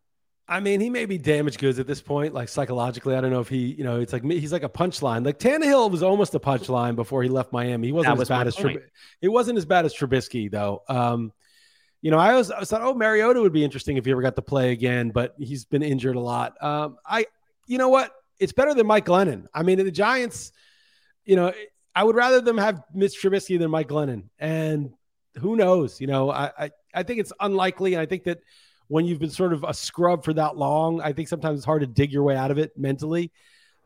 I mean, he may be damaged goods at this point, like psychologically. I don't know if he, you know, it's like he's like a punchline. Like Tannehill was almost a punchline before he left Miami. He wasn't was as bad as Trub- he wasn't as bad as Trubisky though. Um, you know, I always, I thought, oh, Mariota would be interesting if he ever got to play again, but he's been injured a lot. Um, I, you know what? It's better than Mike Glennon. I mean, the Giants, you know, I would rather them have Mitch Trubisky than Mike Glennon. And who knows? You know, I, I, I think it's unlikely. And I think that when you've been sort of a scrub for that long. I think sometimes it's hard to dig your way out of it mentally.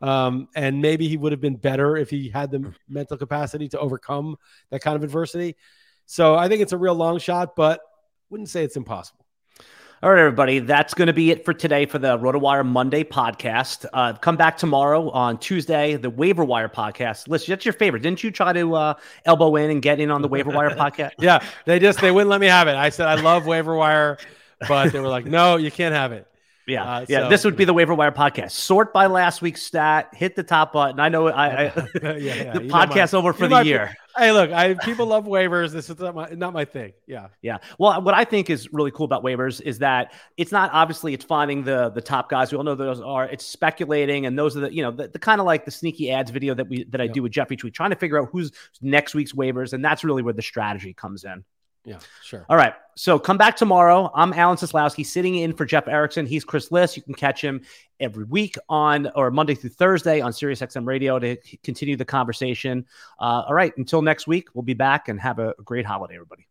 Um, and maybe he would have been better if he had the mental capacity to overcome that kind of adversity. So I think it's a real long shot, but wouldn't say it's impossible. All right, everybody. That's going to be it for today for the RotoWire Monday podcast. Uh, come back tomorrow on Tuesday, the Waiver Wire podcast. Listen, that's your favorite. Didn't you try to uh, elbow in and get in on the Waiver Wire podcast? yeah, they just they wouldn't let me have it. I said I love Waiver Wire but they were like, no, you can't have it. Yeah, uh, yeah. So, this would be the waiver wire podcast. Sort by last week's stat. Hit the top button. I know. I, I yeah, yeah. the podcast over for the year. Hey, look, I people love waivers. This is not my, not my thing. Yeah, yeah. Well, what I think is really cool about waivers is that it's not obviously it's finding the the top guys. We all know those are. It's speculating, and those are the you know the, the kind of like the sneaky adds video that we that I do with Jeff each week, trying to figure out who's next week's waivers, and that's really where the strategy comes in. Yeah, sure. All right. So come back tomorrow. I'm Alan Seslowsky sitting in for Jeff Erickson. He's Chris Liss. You can catch him every week on or Monday through Thursday on SiriusXM Radio to continue the conversation. Uh, all right. Until next week, we'll be back and have a great holiday, everybody.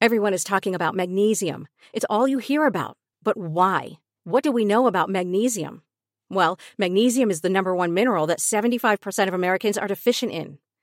Everyone is talking about magnesium. It's all you hear about. But why? What do we know about magnesium? Well, magnesium is the number one mineral that 75% of Americans are deficient in.